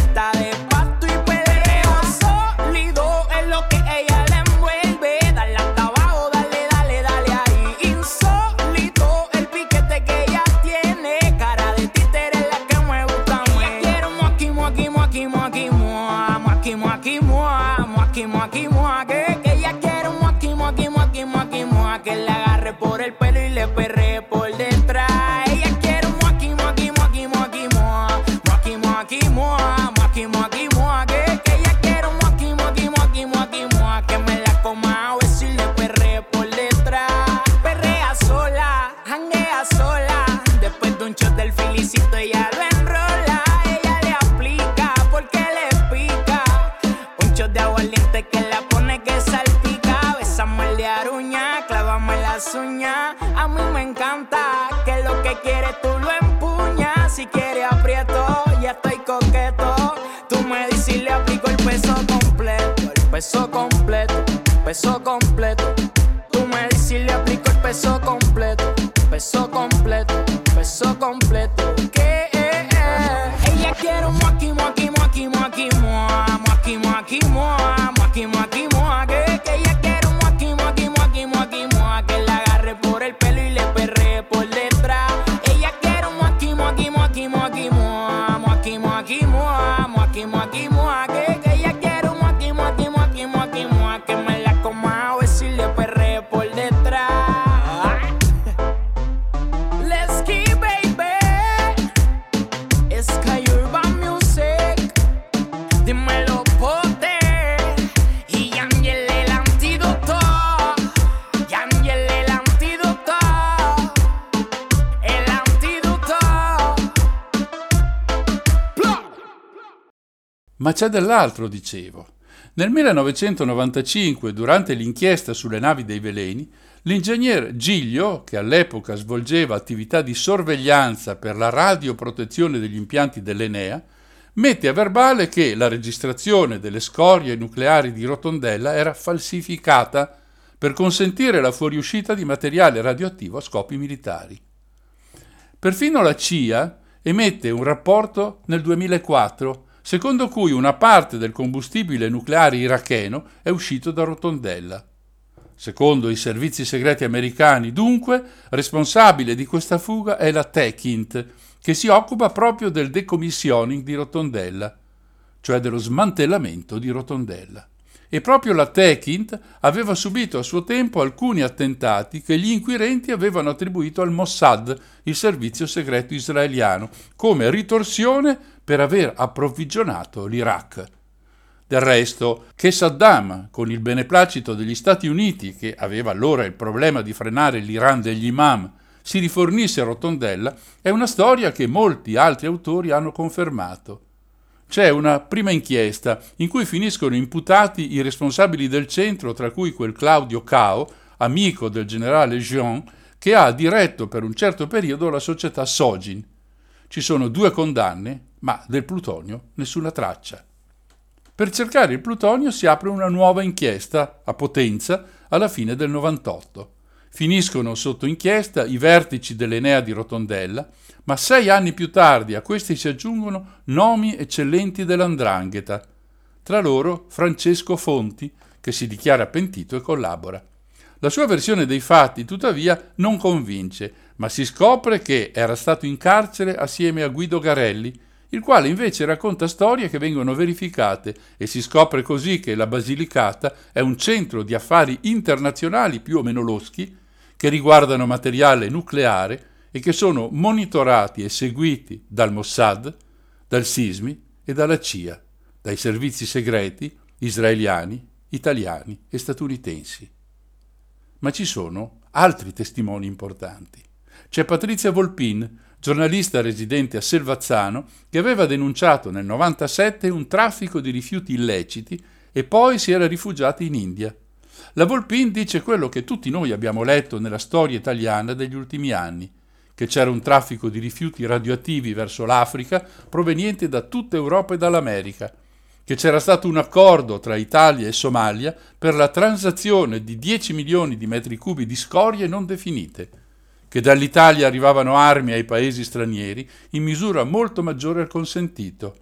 So con c'è dell'altro, dicevo. Nel 1995, durante l'inchiesta sulle navi dei veleni, l'ingegner Giglio, che all'epoca svolgeva attività di sorveglianza per la radioprotezione degli impianti dell'Enea, mette a verbale che la registrazione delle scorie nucleari di Rotondella era falsificata per consentire la fuoriuscita di materiale radioattivo a scopi militari. Perfino la CIA emette un rapporto nel 2004 secondo cui una parte del combustibile nucleare iracheno è uscito da Rotondella. Secondo i servizi segreti americani, dunque, responsabile di questa fuga è la Techint, che si occupa proprio del decommissioning di Rotondella, cioè dello smantellamento di Rotondella. E proprio la Techint aveva subito a suo tempo alcuni attentati che gli inquirenti avevano attribuito al Mossad, il servizio segreto israeliano, come ritorsione per aver approvvigionato l'Iraq. Del resto, che Saddam, con il beneplacito degli Stati Uniti, che aveva allora il problema di frenare l'Iran degli imam, si rifornisse a Rotondella è una storia che molti altri autori hanno confermato. C'è una prima inchiesta in cui finiscono imputati i responsabili del centro, tra cui quel Claudio Cao, amico del generale Jean, che ha diretto per un certo periodo la società Sogin. Ci sono due condanne, ma del plutonio nessuna traccia. Per cercare il plutonio si apre una nuova inchiesta a Potenza alla fine del 98. Finiscono sotto inchiesta i vertici dell'Enea di Rotondella, ma sei anni più tardi a questi si aggiungono nomi eccellenti dell'Andrangheta, tra loro Francesco Fonti, che si dichiara pentito e collabora. La sua versione dei fatti, tuttavia, non convince, ma si scopre che era stato in carcere assieme a Guido Garelli, il quale invece racconta storie che vengono verificate e si scopre così che la Basilicata è un centro di affari internazionali più o meno loschi che riguardano materiale nucleare e che sono monitorati e seguiti dal Mossad, dal SISMI e dalla CIA, dai servizi segreti israeliani, italiani e statunitensi. Ma ci sono altri testimoni importanti. C'è Patrizia Volpin, giornalista residente a Selvazzano, che aveva denunciato nel 97 un traffico di rifiuti illeciti e poi si era rifugiata in India. La Volpin dice quello che tutti noi abbiamo letto nella storia italiana degli ultimi anni, che c'era un traffico di rifiuti radioattivi verso l'Africa proveniente da tutta Europa e dall'America, che c'era stato un accordo tra Italia e Somalia per la transazione di 10 milioni di metri cubi di scorie non definite, che dall'Italia arrivavano armi ai paesi stranieri in misura molto maggiore al consentito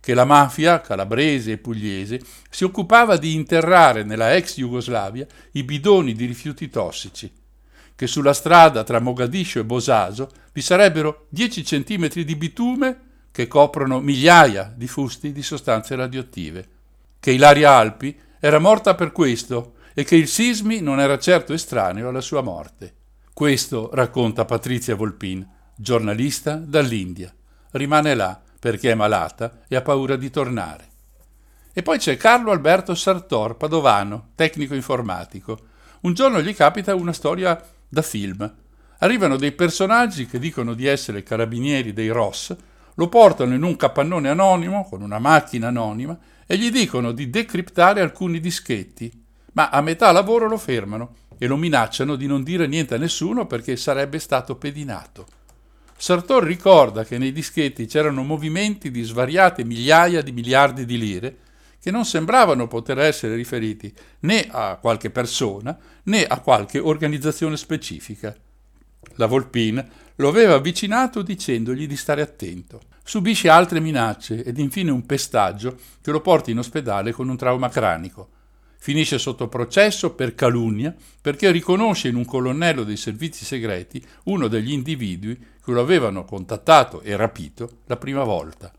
che la mafia calabrese e pugliese si occupava di interrare nella ex Jugoslavia i bidoni di rifiuti tossici, che sulla strada tra Mogadiscio e Bosaso vi sarebbero 10 centimetri di bitume che coprono migliaia di fusti di sostanze radioattive, che Ilaria Alpi era morta per questo e che il sismi non era certo estraneo alla sua morte. Questo racconta Patrizia Volpin, giornalista dall'India. Rimane là perché è malata e ha paura di tornare. E poi c'è Carlo Alberto Sartor, padovano, tecnico informatico. Un giorno gli capita una storia da film. Arrivano dei personaggi che dicono di essere carabinieri dei Ross, lo portano in un capannone anonimo con una macchina anonima e gli dicono di decriptare alcuni dischetti, ma a metà lavoro lo fermano e lo minacciano di non dire niente a nessuno perché sarebbe stato pedinato. Sartor ricorda che nei dischetti c'erano movimenti di svariate migliaia di miliardi di lire che non sembravano poter essere riferiti né a qualche persona né a qualche organizzazione specifica. La Volpin lo aveva avvicinato dicendogli di stare attento. Subisce altre minacce ed infine un pestaggio che lo porta in ospedale con un trauma cranico. Finisce sotto processo per calunnia perché riconosce in un colonnello dei servizi segreti uno degli individui che lo avevano contattato e rapito la prima volta.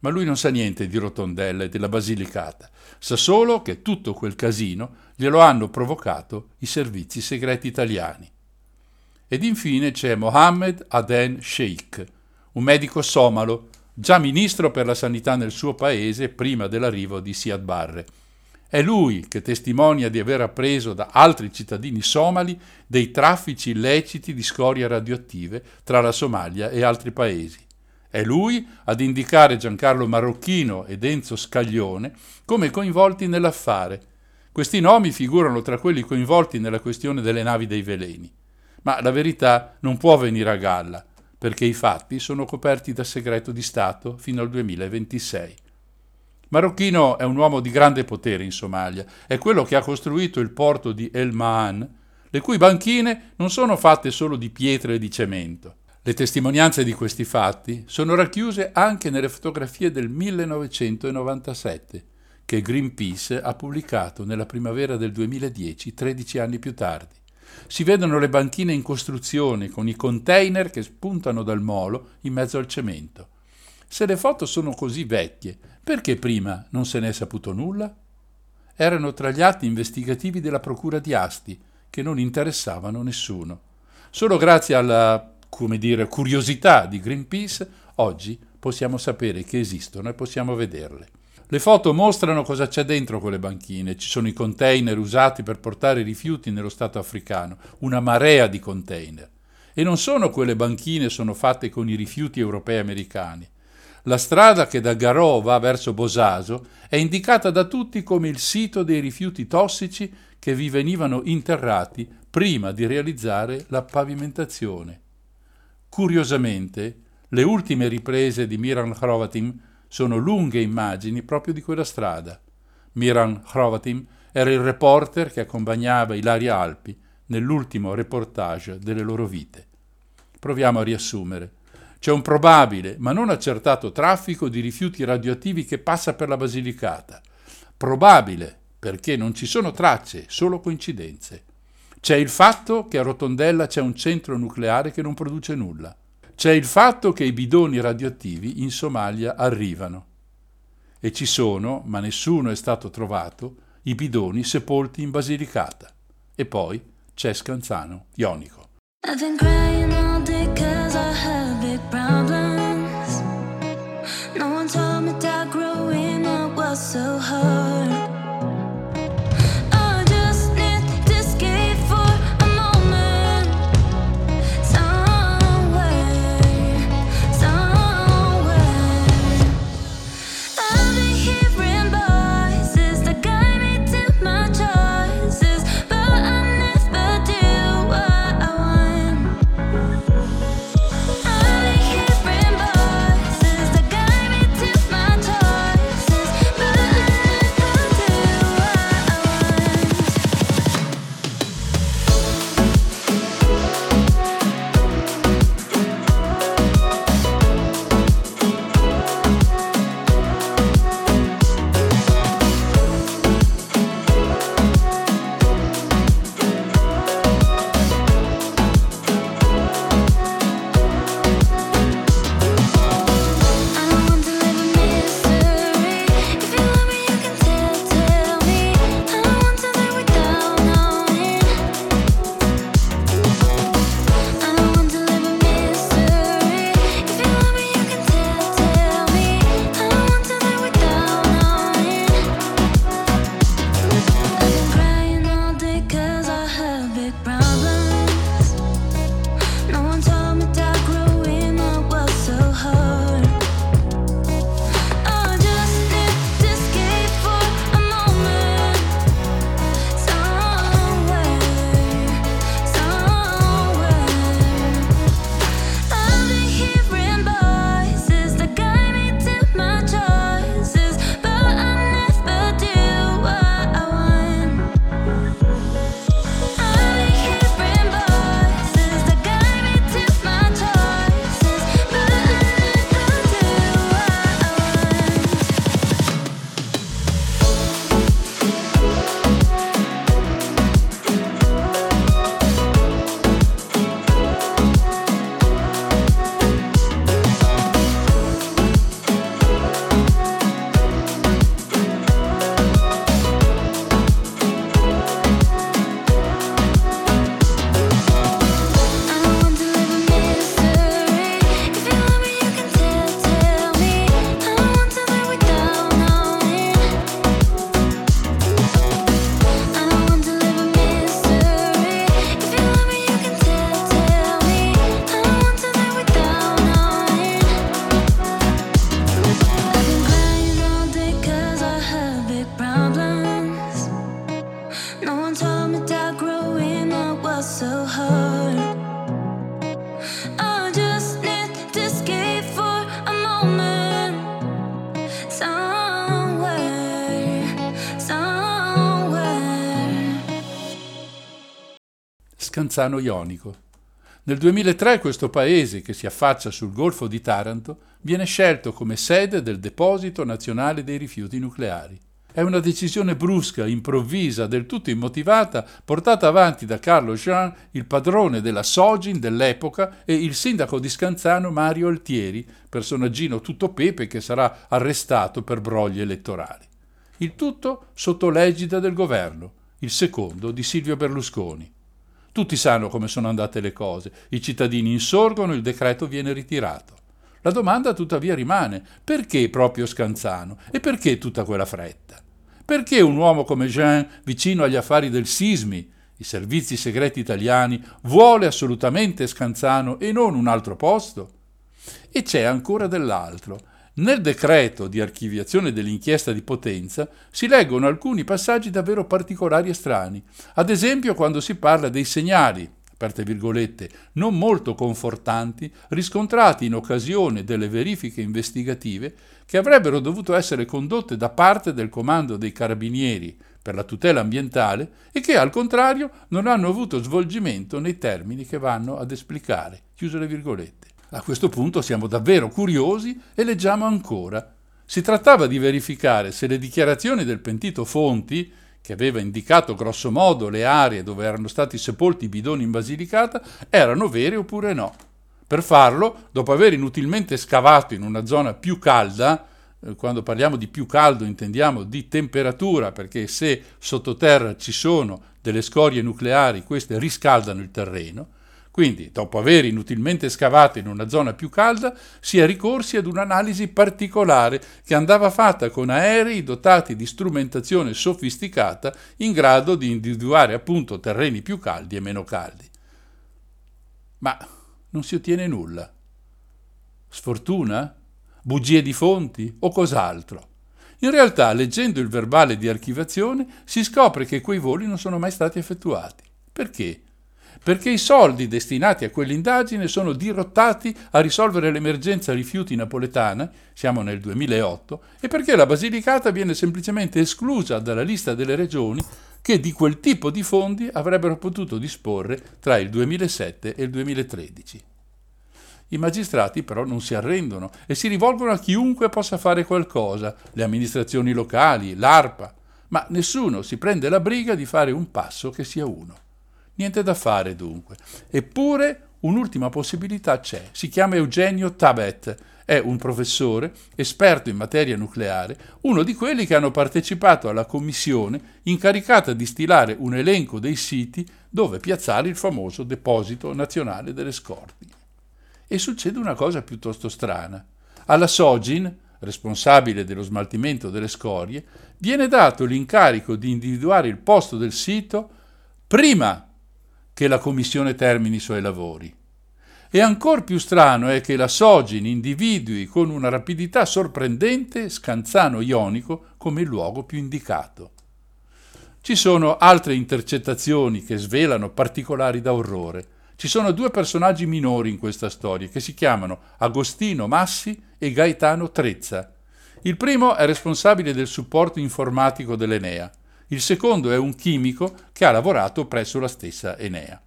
Ma lui non sa niente di Rotondella e della Basilicata, sa solo che tutto quel casino glielo hanno provocato i servizi segreti italiani. Ed infine c'è Mohammed Aden Sheikh, un medico somalo, già ministro per la sanità nel suo paese prima dell'arrivo di Siad Barre è lui che testimonia di aver appreso da altri cittadini somali dei traffici illeciti di scorie radioattive tra la Somalia e altri paesi. È lui ad indicare Giancarlo Marocchino ed Enzo Scaglione come coinvolti nell'affare. Questi nomi figurano tra quelli coinvolti nella questione delle navi dei veleni. Ma la verità non può venire a galla, perché i fatti sono coperti da segreto di Stato fino al 2026. Marocchino è un uomo di grande potere in Somalia, è quello che ha costruito il porto di El Maan, le cui banchine non sono fatte solo di pietra e di cemento. Le testimonianze di questi fatti sono racchiuse anche nelle fotografie del 1997 che Greenpeace ha pubblicato nella primavera del 2010, 13 anni più tardi. Si vedono le banchine in costruzione con i container che spuntano dal molo in mezzo al cemento. Se le foto sono così vecchie, perché prima non se ne è saputo nulla? Erano tra gli atti investigativi della Procura di Asti, che non interessavano nessuno. Solo grazie alla come dire, curiosità di Greenpeace, oggi possiamo sapere che esistono e possiamo vederle. Le foto mostrano cosa c'è dentro quelle banchine. Ci sono i container usati per portare i rifiuti nello Stato africano, una marea di container. E non sono quelle banchine sono fatte con i rifiuti europei e americani. La strada che da Garò va verso Bosaso è indicata da tutti come il sito dei rifiuti tossici che vi venivano interrati prima di realizzare la pavimentazione. Curiosamente, le ultime riprese di Miran Hrovatim sono lunghe immagini proprio di quella strada. Miran Hrovatim era il reporter che accompagnava Ilaria Alpi nell'ultimo reportage delle loro vite. Proviamo a riassumere. C'è un probabile, ma non accertato traffico di rifiuti radioattivi che passa per la Basilicata. Probabile, perché non ci sono tracce, solo coincidenze. C'è il fatto che a Rotondella c'è un centro nucleare che non produce nulla. C'è il fatto che i bidoni radioattivi in Somalia arrivano. E ci sono, ma nessuno è stato trovato, i bidoni sepolti in Basilicata. E poi c'è Scanzano, Ionico. I've been crying all day cause I have big problems. No one told me that growing up was so hard. Scanzano Ionico. Nel 2003 questo paese, che si affaccia sul Golfo di Taranto, viene scelto come sede del Deposito Nazionale dei Rifiuti Nucleari. È una decisione brusca, improvvisa, del tutto immotivata, portata avanti da Carlo Jean, il padrone della Sogin dell'epoca, e il sindaco di Scanzano Mario Altieri, personaggino tutto pepe che sarà arrestato per brogli elettorali. Il tutto sotto l'egida del governo, il secondo di Silvio Berlusconi. Tutti sanno come sono andate le cose, i cittadini insorgono, il decreto viene ritirato. La domanda tuttavia rimane, perché proprio Scanzano e perché tutta quella fretta? Perché un uomo come Jean, vicino agli affari del Sismi, i servizi segreti italiani, vuole assolutamente Scanzano e non un altro posto? E c'è ancora dell'altro. Nel decreto di archiviazione dell'inchiesta di Potenza si leggono alcuni passaggi davvero particolari e strani. Ad esempio quando si parla dei segnali, aperte virgolette, non molto confortanti, riscontrati in occasione delle verifiche investigative che avrebbero dovuto essere condotte da parte del Comando dei Carabinieri per la tutela ambientale e che al contrario non hanno avuto svolgimento nei termini che vanno ad esplicare. Chiuse le virgolette. A questo punto siamo davvero curiosi e leggiamo ancora. Si trattava di verificare se le dichiarazioni del pentito Fonti, che aveva indicato grossomodo le aree dove erano stati sepolti i bidoni in Basilicata, erano vere oppure no. Per farlo, dopo aver inutilmente scavato in una zona più calda, eh, quando parliamo di più caldo intendiamo di temperatura, perché se sottoterra ci sono delle scorie nucleari, queste riscaldano il terreno, quindi, dopo aver inutilmente scavato in una zona più calda, si è ricorsi ad un'analisi particolare che andava fatta con aerei dotati di strumentazione sofisticata in grado di individuare appunto terreni più caldi e meno caldi. Ma non si ottiene nulla. Sfortuna? Bugie di fonti o cos'altro? In realtà, leggendo il verbale di archivazione, si scopre che quei voli non sono mai stati effettuati. Perché? Perché i soldi destinati a quell'indagine sono dirottati a risolvere l'emergenza rifiuti napoletana, siamo nel 2008, e perché la Basilicata viene semplicemente esclusa dalla lista delle regioni che di quel tipo di fondi avrebbero potuto disporre tra il 2007 e il 2013. I magistrati però non si arrendono e si rivolgono a chiunque possa fare qualcosa, le amministrazioni locali, l'ARPA, ma nessuno si prende la briga di fare un passo che sia uno. Niente da fare dunque. Eppure un'ultima possibilità c'è. Si chiama Eugenio Tabet. È un professore, esperto in materia nucleare, uno di quelli che hanno partecipato alla commissione incaricata di stilare un elenco dei siti dove piazzare il famoso deposito nazionale delle scorte. E succede una cosa piuttosto strana. Alla Sogin, responsabile dello smaltimento delle scorie, viene dato l'incarico di individuare il posto del sito prima che la commissione termini i suoi lavori. E ancor più strano è che la Sogin individui con una rapidità sorprendente Scanzano Ionico come il luogo più indicato. Ci sono altre intercettazioni che svelano particolari da orrore. Ci sono due personaggi minori in questa storia che si chiamano Agostino Massi e Gaetano Trezza. Il primo è responsabile del supporto informatico dell'Enea. Il secondo è un chimico che ha lavorato presso la stessa Enea.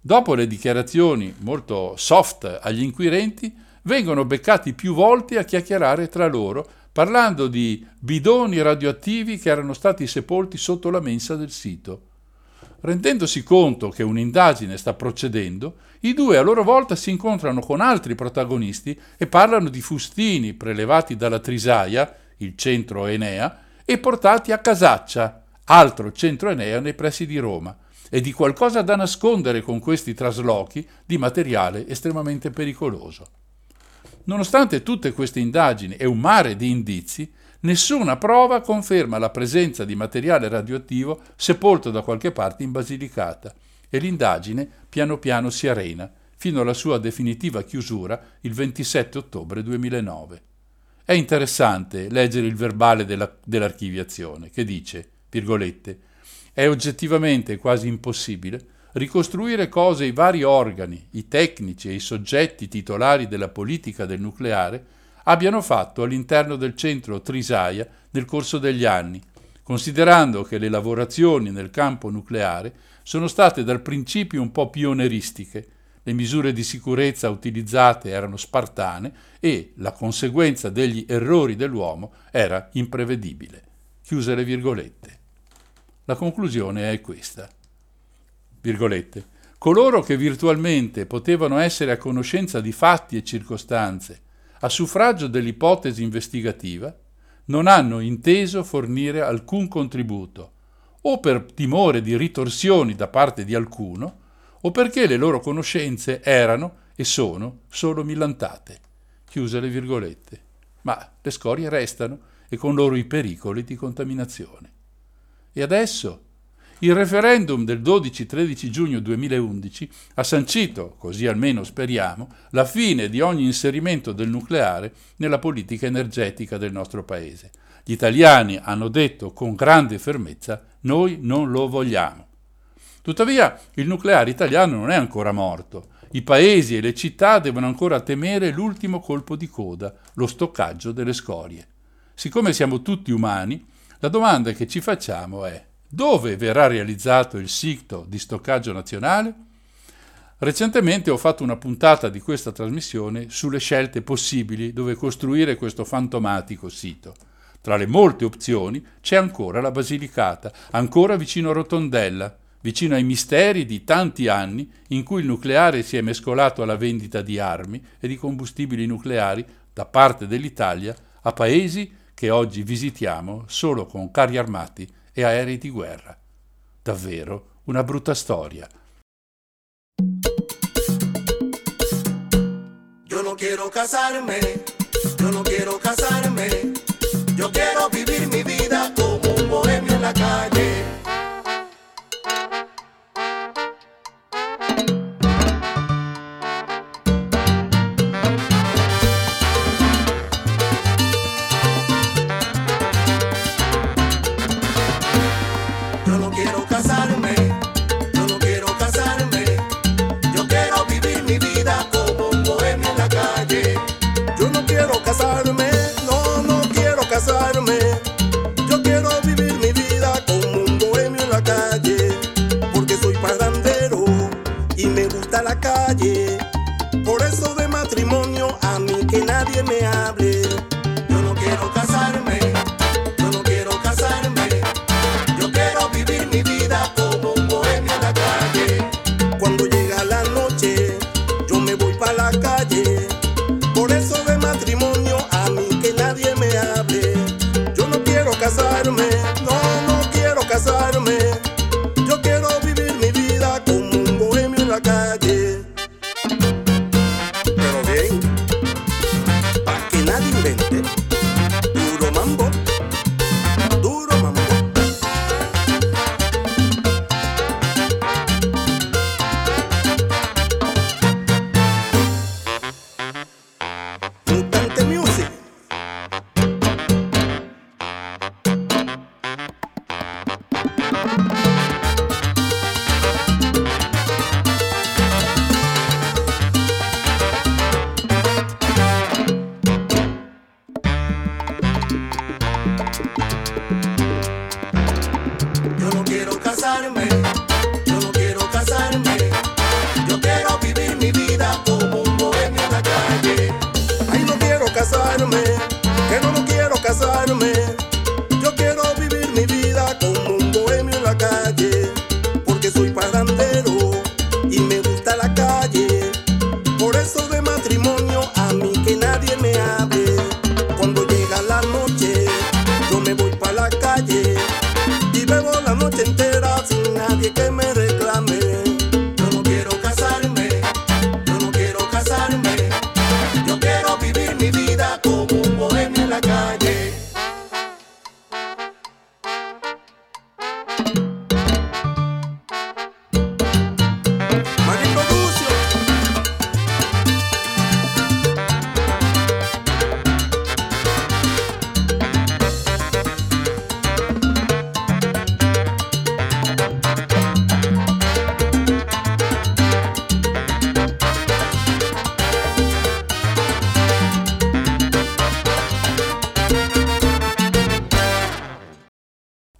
Dopo le dichiarazioni molto soft agli inquirenti, vengono beccati più volte a chiacchierare tra loro, parlando di bidoni radioattivi che erano stati sepolti sotto la mensa del sito. Rendendosi conto che un'indagine sta procedendo, i due a loro volta si incontrano con altri protagonisti e parlano di fustini prelevati dalla Trisaia, il centro Enea, e portati a Casaccia, altro centro Enea nei pressi di Roma, e di qualcosa da nascondere con questi traslochi di materiale estremamente pericoloso. Nonostante tutte queste indagini e un mare di indizi, nessuna prova conferma la presenza di materiale radioattivo sepolto da qualche parte in Basilicata e l'indagine piano piano si arena fino alla sua definitiva chiusura il 27 ottobre 2009. È interessante leggere il verbale della, dell'archiviazione che dice virgolette, è oggettivamente quasi impossibile ricostruire cosa i vari organi, i tecnici e i soggetti titolari della politica del nucleare abbiano fatto all'interno del centro Trisaia nel corso degli anni, considerando che le lavorazioni nel campo nucleare sono state dal principio un po' pioneristiche, le misure di sicurezza utilizzate erano spartane e la conseguenza degli errori dell'uomo era imprevedibile. Chiuse le virgolette. La conclusione è questa. Virgolette. Coloro che virtualmente potevano essere a conoscenza di fatti e circostanze a suffragio dell'ipotesi investigativa non hanno inteso fornire alcun contributo, o per timore di ritorsioni da parte di alcuno, o perché le loro conoscenze erano e sono solo millantate. Chiuse le virgolette. Ma le scorie restano e con loro i pericoli di contaminazione. E adesso? Il referendum del 12-13 giugno 2011 ha sancito, così almeno speriamo, la fine di ogni inserimento del nucleare nella politica energetica del nostro Paese. Gli italiani hanno detto con grande fermezza noi non lo vogliamo. Tuttavia il nucleare italiano non è ancora morto. I paesi e le città devono ancora temere l'ultimo colpo di coda, lo stoccaggio delle scorie. Siccome siamo tutti umani, la domanda che ci facciamo è dove verrà realizzato il sito di stoccaggio nazionale? Recentemente ho fatto una puntata di questa trasmissione sulle scelte possibili dove costruire questo fantomatico sito. Tra le molte opzioni c'è ancora la Basilicata, ancora vicino a Rotondella, vicino ai misteri di tanti anni in cui il nucleare si è mescolato alla vendita di armi e di combustibili nucleari da parte dell'Italia a paesi che oggi visitiamo solo con carri armati e aerei di guerra. Davvero una brutta storia. Yo no quiero casarme, yo no quiero casarme,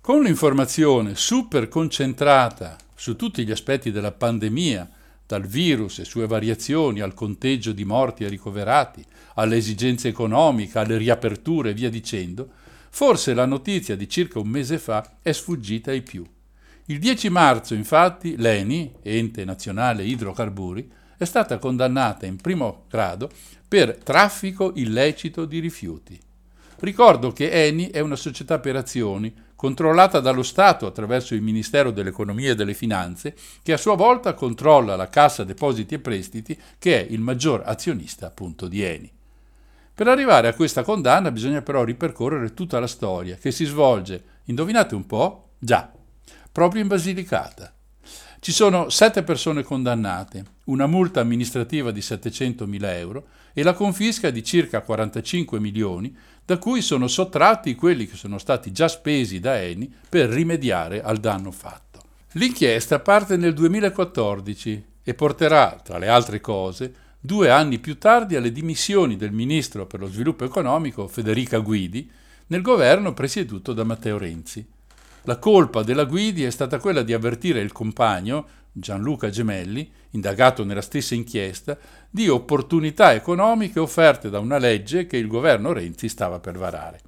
Con l'informazione super concentrata su tutti gli aspetti della pandemia, dal virus e sue variazioni al conteggio di morti e ricoverati, alle esigenze economiche, alle riaperture e via dicendo, forse la notizia di circa un mese fa è sfuggita ai più. Il 10 marzo, infatti, l'ENI, Ente Nazionale Idrocarburi, è stata condannata in primo grado per traffico illecito di rifiuti. Ricordo che ENI è una società per azioni controllata dallo Stato attraverso il Ministero dell'Economia e delle Finanze, che a sua volta controlla la Cassa Depositi e Prestiti, che è il maggior azionista appunto di ENI. Per arrivare a questa condanna bisogna però ripercorrere tutta la storia, che si svolge, indovinate un po'? Già, proprio in Basilicata. Ci sono sette persone condannate, una multa amministrativa di 700.000 euro e la confisca di circa 45 milioni, da cui sono sottratti quelli che sono stati già spesi da Eni per rimediare al danno fatto. L'inchiesta parte nel 2014 e porterà, tra le altre cose, due anni più tardi alle dimissioni del ministro per lo sviluppo economico Federica Guidi nel governo presieduto da Matteo Renzi. La colpa della Guidi è stata quella di avvertire il compagno, Gianluca Gemelli, indagato nella stessa inchiesta, di opportunità economiche offerte da una legge che il governo Renzi stava per varare.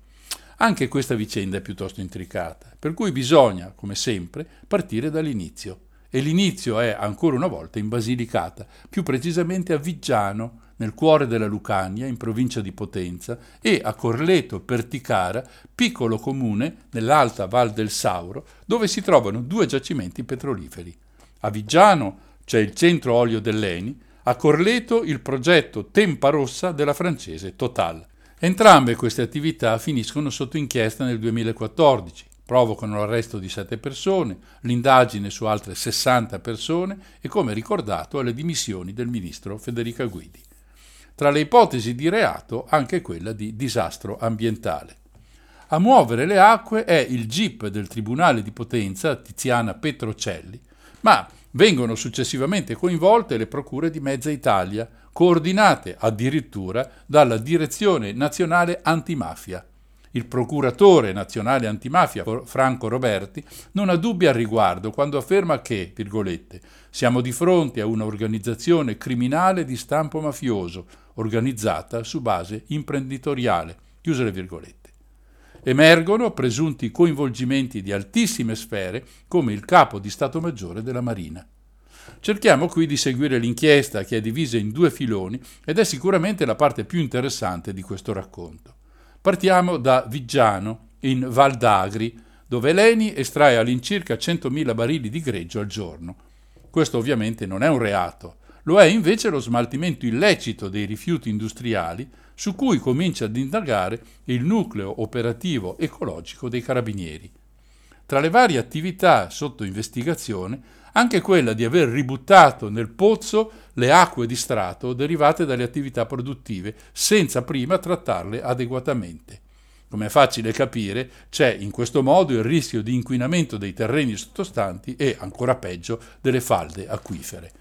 Anche questa vicenda è piuttosto intricata, per cui bisogna, come sempre, partire dall'inizio. E l'inizio è ancora una volta in Basilicata, più precisamente a Viggiano, nel cuore della Lucania, in provincia di Potenza, e a Corleto Perticara, piccolo comune nell'alta Val del Sauro, dove si trovano due giacimenti petroliferi. A Viggiano c'è il centro olio dell'Eni, a Corleto il progetto Tempa Rossa della francese Total. Entrambe queste attività finiscono sotto inchiesta nel 2014, provocano l'arresto di sette persone, l'indagine su altre 60 persone e, come ricordato, le dimissioni del ministro Federica Guidi. Tra le ipotesi di reato anche quella di disastro ambientale. A muovere le acque è il GIP del Tribunale di Potenza, Tiziana Petrocelli, ma vengono successivamente coinvolte le procure di Mezza Italia, coordinate addirittura dalla Direzione Nazionale Antimafia. Il procuratore nazionale antimafia Franco Roberti non ha dubbi al riguardo quando afferma che, virgolette, siamo di fronte a un'organizzazione criminale di stampo mafioso, organizzata su base imprenditoriale. Chiuse le virgolette. Emergono presunti coinvolgimenti di altissime sfere come il capo di Stato Maggiore della Marina. Cerchiamo qui di seguire l'inchiesta che è divisa in due filoni ed è sicuramente la parte più interessante di questo racconto. Partiamo da Viggiano, in Val d'Agri, dove l'Eni estrae all'incirca 100.000 barili di greggio al giorno. Questo ovviamente non è un reato, lo è invece lo smaltimento illecito dei rifiuti industriali su cui comincia ad indagare il nucleo operativo ecologico dei carabinieri. Tra le varie attività sotto investigazione, anche quella di aver ributtato nel pozzo le acque di strato derivate dalle attività produttive, senza prima trattarle adeguatamente. Come è facile capire, c'è in questo modo il rischio di inquinamento dei terreni sottostanti e, ancora peggio, delle falde acquifere.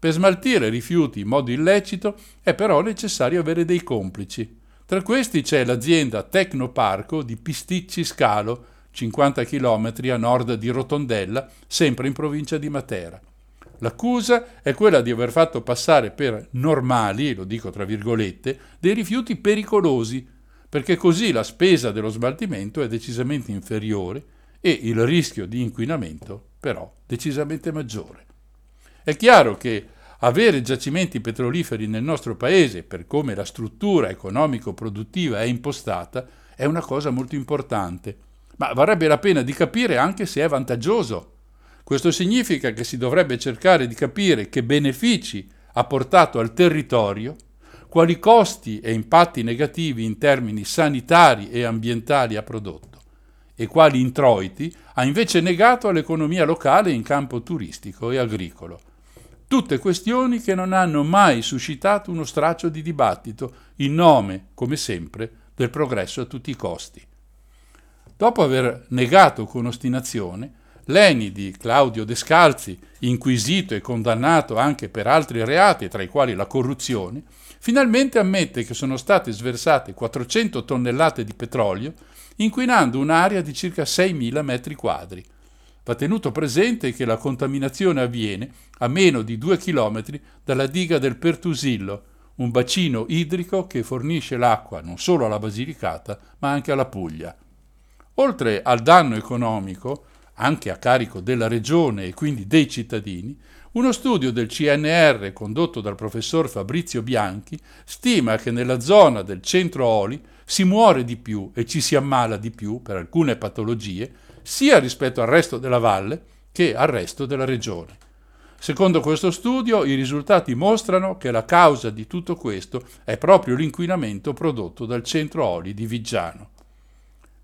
Per smaltire rifiuti in modo illecito è però necessario avere dei complici. Tra questi c'è l'azienda Tecnoparco di Pisticci Scalo, 50 km a nord di Rotondella, sempre in provincia di Matera. L'accusa è quella di aver fatto passare per normali, lo dico tra virgolette, dei rifiuti pericolosi, perché così la spesa dello smaltimento è decisamente inferiore e il rischio di inquinamento però decisamente maggiore. È chiaro che avere giacimenti petroliferi nel nostro paese, per come la struttura economico-produttiva è impostata, è una cosa molto importante, ma varrebbe la pena di capire anche se è vantaggioso. Questo significa che si dovrebbe cercare di capire che benefici ha portato al territorio, quali costi e impatti negativi in termini sanitari e ambientali ha prodotto e quali introiti ha invece negato all'economia locale in campo turistico e agricolo. Tutte questioni che non hanno mai suscitato uno straccio di dibattito in nome, come sempre, del progresso a tutti i costi. Dopo aver negato con ostinazione, Leni di Claudio Descalzi, inquisito e condannato anche per altri reati, tra i quali la corruzione, finalmente ammette che sono state sversate 400 tonnellate di petrolio inquinando un'area di circa 6.000 metri quadri. Va tenuto presente che la contaminazione avviene a meno di 2 km dalla diga del Pertusillo, un bacino idrico che fornisce l'acqua non solo alla Basilicata ma anche alla Puglia. Oltre al danno economico, anche a carico della regione e quindi dei cittadini, uno studio del CNR condotto dal professor Fabrizio Bianchi stima che nella zona del centro Oli si muore di più e ci si ammala di più per alcune patologie, sia rispetto al resto della valle che al resto della regione. Secondo questo studio i risultati mostrano che la causa di tutto questo è proprio l'inquinamento prodotto dal centro Oli di Viggiano.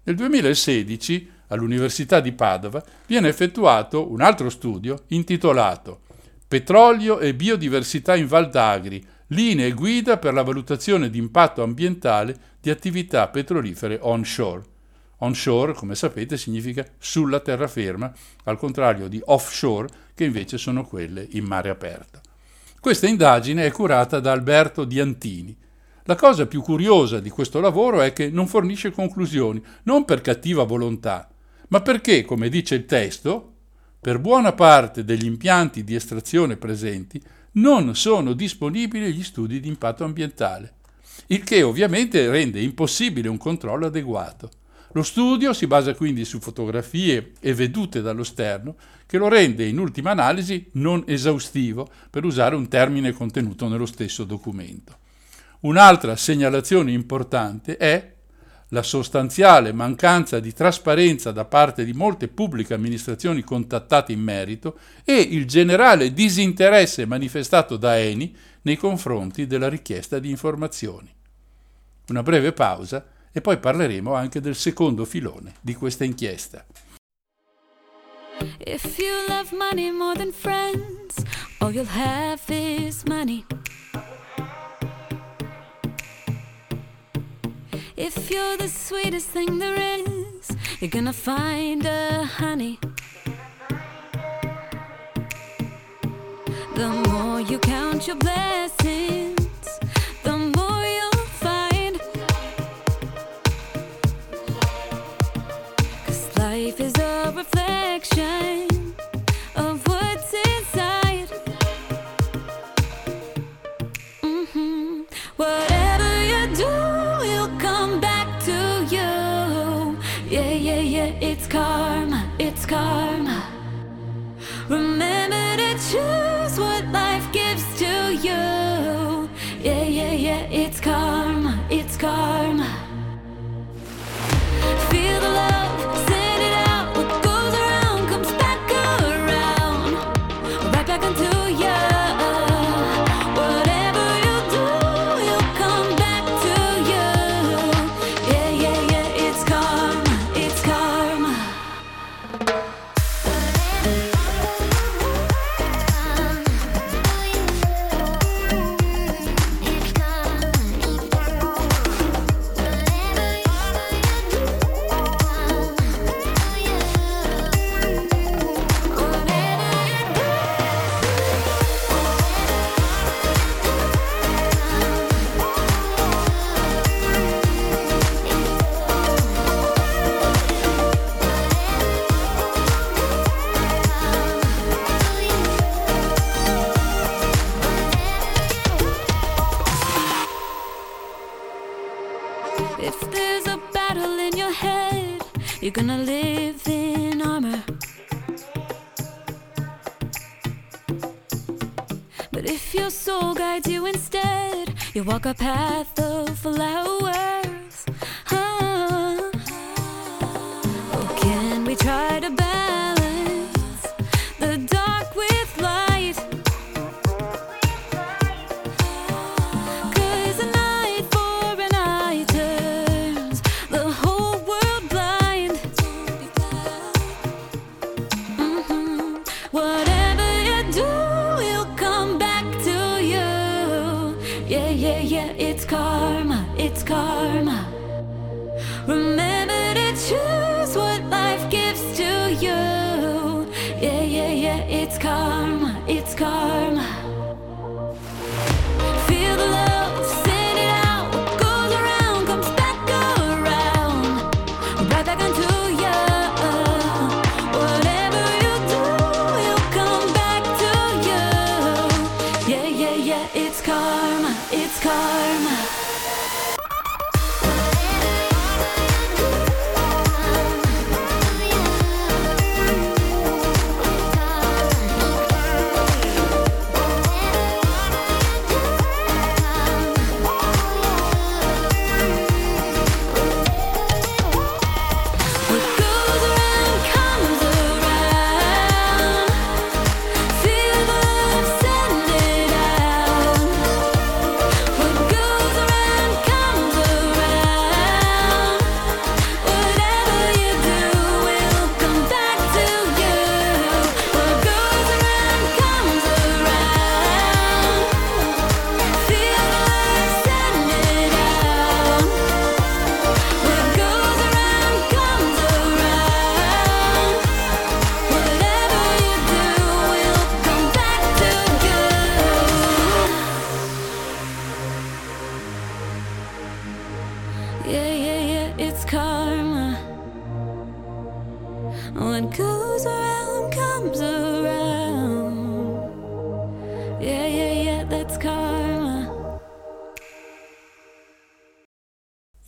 Nel 2016 all'Università di Padova viene effettuato un altro studio intitolato Petrolio e biodiversità in Val d'Agri, linee guida per la valutazione di impatto ambientale di attività petrolifere onshore. Onshore, come sapete, significa sulla terraferma, al contrario di offshore, che invece sono quelle in mare aperto. Questa indagine è curata da Alberto Diantini. La cosa più curiosa di questo lavoro è che non fornisce conclusioni, non per cattiva volontà, ma perché, come dice il testo, per buona parte degli impianti di estrazione presenti non sono disponibili gli studi di impatto ambientale, il che ovviamente rende impossibile un controllo adeguato. Lo studio si basa quindi su fotografie e vedute dallo sterno, che lo rende in ultima analisi non esaustivo, per usare un termine contenuto nello stesso documento. Un'altra segnalazione importante è la sostanziale mancanza di trasparenza da parte di molte pubbliche amministrazioni contattate in merito e il generale disinteresse manifestato da Eni nei confronti della richiesta di informazioni. Una breve pausa e poi parleremo anche del secondo filone di questa inchiesta. If you love money more than friends, all you'll have is money. If you're the sweetest thing there is, you're gonna find a honey. The more you count your blessings, life is a reflection of what's inside. Mm-hmm. Whatever you do, you'll come back to you. Yeah, yeah, yeah, it's karma, it's karma. Remember to choose what life gives to you. Yeah, yeah, yeah, it's karma, it's karma. You walk a path of flowers.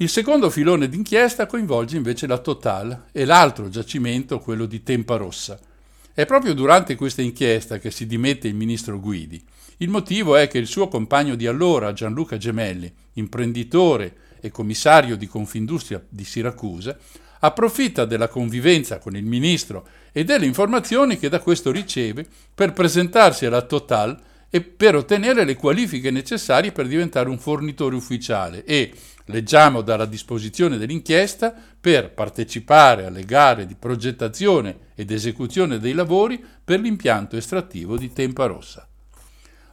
Il secondo filone d'inchiesta coinvolge invece la Total e l'altro giacimento, quello di Tempa Rossa. È proprio durante questa inchiesta che si dimette il ministro Guidi. Il motivo è che il suo compagno di allora, Gianluca Gemelli, imprenditore e commissario di Confindustria di Siracusa, approfitta della convivenza con il ministro e delle informazioni che da questo riceve per presentarsi alla Total e per ottenere le qualifiche necessarie per diventare un fornitore ufficiale e, leggiamo dalla disposizione dell'inchiesta, per partecipare alle gare di progettazione ed esecuzione dei lavori per l'impianto estrattivo di Tempa Rossa.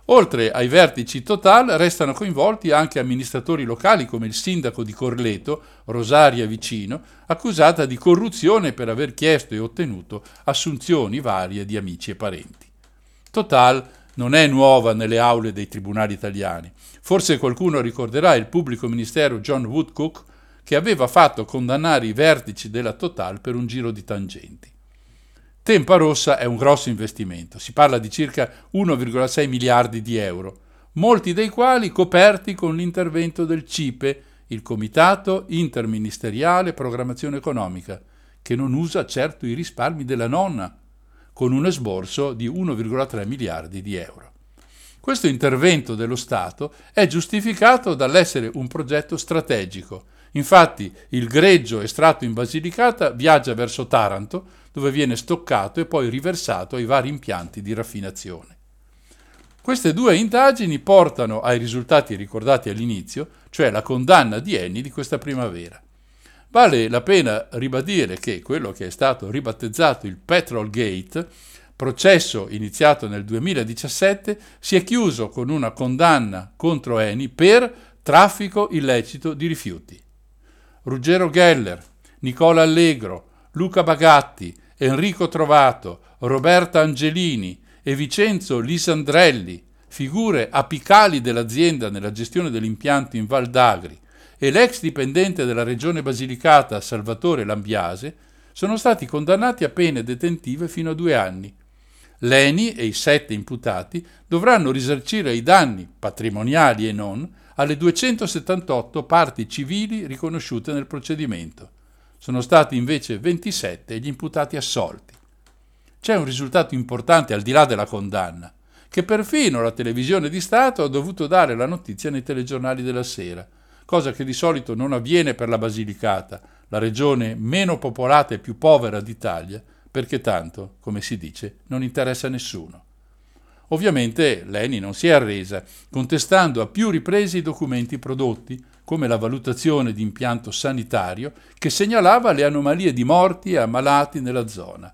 Oltre ai vertici Total restano coinvolti anche amministratori locali come il sindaco di Corleto, Rosaria Vicino, accusata di corruzione per aver chiesto e ottenuto assunzioni varie di amici e parenti. Total non è nuova nelle aule dei tribunali italiani. Forse qualcuno ricorderà il pubblico ministero John Woodcock che aveva fatto condannare i vertici della Total per un giro di tangenti. Tempa Rossa è un grosso investimento, si parla di circa 1,6 miliardi di euro, molti dei quali coperti con l'intervento del CIPE, il Comitato Interministeriale Programmazione Economica, che non usa certo i risparmi della nonna, con un esborso di 1,3 miliardi di euro. Questo intervento dello Stato è giustificato dall'essere un progetto strategico. Infatti il greggio estratto in Basilicata viaggia verso Taranto, dove viene stoccato e poi riversato ai vari impianti di raffinazione. Queste due indagini portano ai risultati ricordati all'inizio, cioè la condanna di Eni di questa primavera. Vale la pena ribadire che quello che è stato ribattezzato il Petrol Gate, processo iniziato nel 2017, si è chiuso con una condanna contro Eni per traffico illecito di rifiuti. Ruggero Geller, Nicola Allegro, Luca Bagatti, Enrico Trovato, Roberta Angelini e Vincenzo Lisandrelli, figure apicali dell'azienda nella gestione dell'impianto in Val d'Agri, e l'ex dipendente della regione Basilicata Salvatore Lambiase, sono stati condannati a pene detentive fino a due anni. L'ENI e i sette imputati dovranno risarcire i danni, patrimoniali e non, alle 278 parti civili riconosciute nel procedimento. Sono stati invece 27 gli imputati assolti. C'è un risultato importante al di là della condanna, che perfino la televisione di Stato ha dovuto dare la notizia nei telegiornali della sera, cosa che di solito non avviene per la Basilicata, la regione meno popolata e più povera d'Italia, perché tanto, come si dice, non interessa a nessuno. Ovviamente Leni non si è arresa, contestando a più riprese i documenti prodotti, come la valutazione di impianto sanitario che segnalava le anomalie di morti e ammalati nella zona.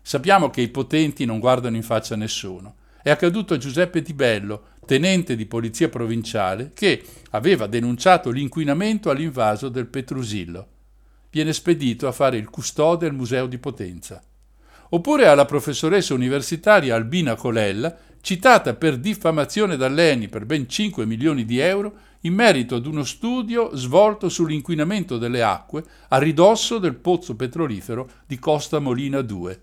Sappiamo che i potenti non guardano in faccia nessuno. È accaduto a Giuseppe Di Bello, tenente di polizia provinciale, che aveva denunciato l'inquinamento all'invaso del Petrusillo. Viene spedito a fare il custode al Museo di Potenza. Oppure alla professoressa universitaria Albina Colella, citata per diffamazione dall'ENI per ben 5 milioni di euro in merito ad uno studio svolto sull'inquinamento delle acque a ridosso del pozzo petrolifero di Costa Molina 2,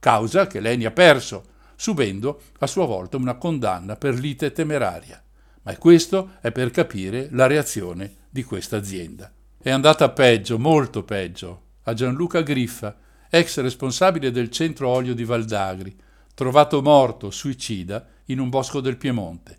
causa che l'ENI ha perso, subendo a sua volta una condanna per lite temeraria. Ma questo è per capire la reazione di questa azienda. È andata peggio, molto peggio, a Gianluca Griffa, ex responsabile del centro olio di Valdagri, trovato morto, suicida, in un bosco del Piemonte.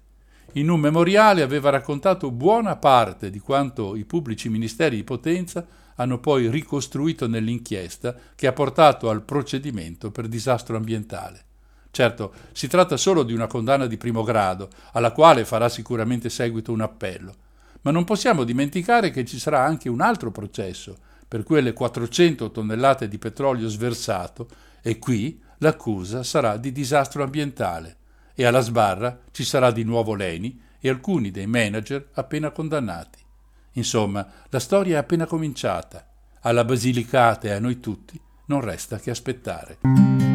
In un memoriale aveva raccontato buona parte di quanto i pubblici ministeri di Potenza hanno poi ricostruito nell'inchiesta che ha portato al procedimento per disastro ambientale. Certo, si tratta solo di una condanna di primo grado, alla quale farà sicuramente seguito un appello, ma non possiamo dimenticare che ci sarà anche un altro processo per quelle 400 tonnellate di petrolio sversato e qui l'accusa sarà di disastro ambientale e alla sbarra ci sarà di nuovo Leni e alcuni dei manager appena condannati. Insomma, la storia è appena cominciata. Alla Basilicata e a noi tutti non resta che aspettare.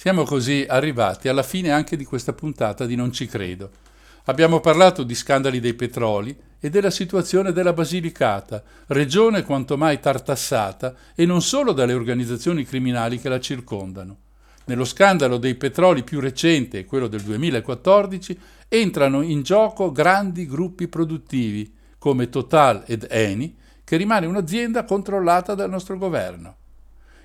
Siamo così arrivati alla fine anche di questa puntata di Non ci credo. Abbiamo parlato di scandali dei petroli e della situazione della Basilicata, regione quanto mai tartassata e non solo dalle organizzazioni criminali che la circondano. Nello scandalo dei petroli più recente, quello del 2014, entrano in gioco grandi gruppi produttivi come Total ed Eni, che rimane un'azienda controllata dal nostro governo.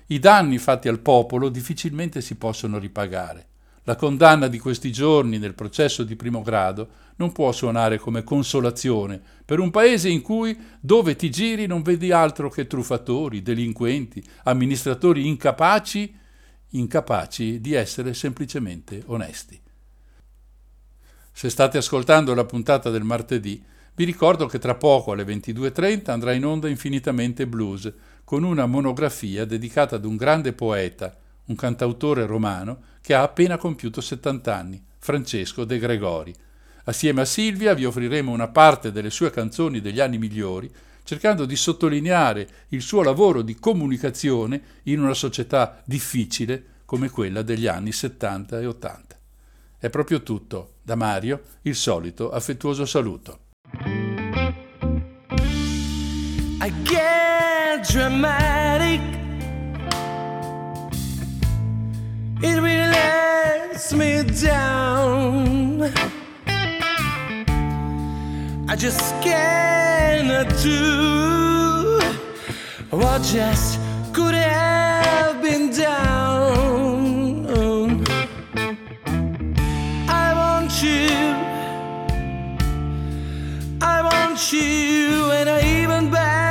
I danni fatti al popolo difficilmente si possono ripagare. La condanna di questi giorni nel processo di primo grado non può suonare come consolazione per un paese in cui dove ti giri non vedi altro che truffatori, delinquenti, amministratori incapaci, incapaci di essere semplicemente onesti. Se state ascoltando la puntata del martedì, vi ricordo che tra poco alle 22.30 andrà in onda Infinitamente Blues, con una monografia dedicata ad un grande poeta, un cantautore romano che ha appena compiuto 70 anni, Francesco De Gregori. Assieme a Silvia vi offriremo una parte delle sue canzoni degli anni migliori, cercando di sottolineare il suo lavoro di comunicazione in una società difficile come quella degli anni 70 e 80. È proprio tutto. Da Mario, il solito affettuoso saluto. Dramatic. It really lets me down. I just cannot do what just could have been done. I want you. I want you, and I even barely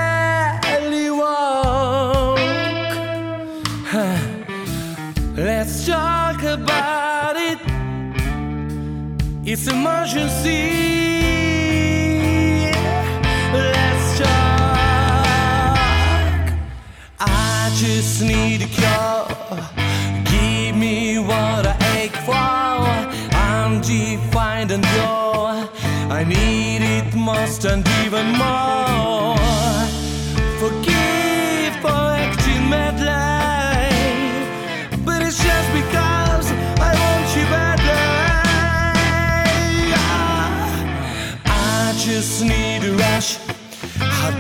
It's emergency. Let's talk. I just need a cure. Give me what I ache for. I'm defined and pure. I need it most and even more.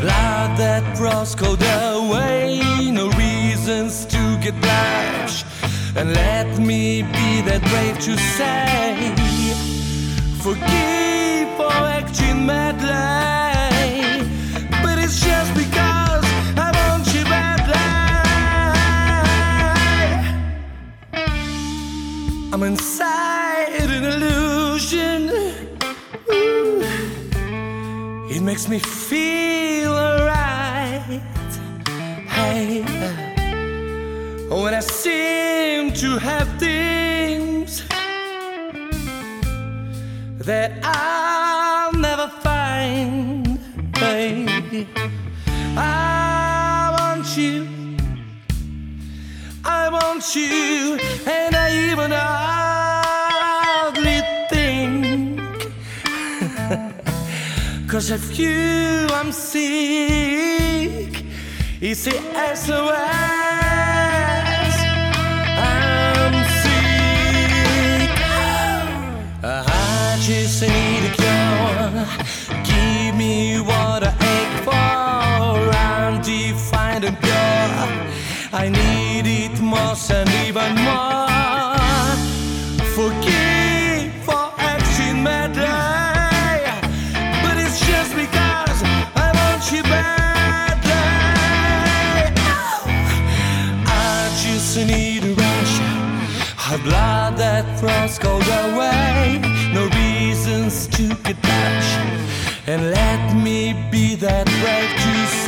Blood that frost cold away. No reasons to get blush. And let me be that brave to say, Forgive for acting madly. But it's just because I want you badly. I'm inside makes me feel alright. Hey, uh, when I seem to have things that I'll never find. Hey, I want you. I want you, and I even hardly Cause of you, I'm sick. It's the SOS. I'm sick. I just need a cure. Give me what I ache for. I'm defined and pure. I need it most and even more. Cold away. No reasons to get touch. And let me be that brave to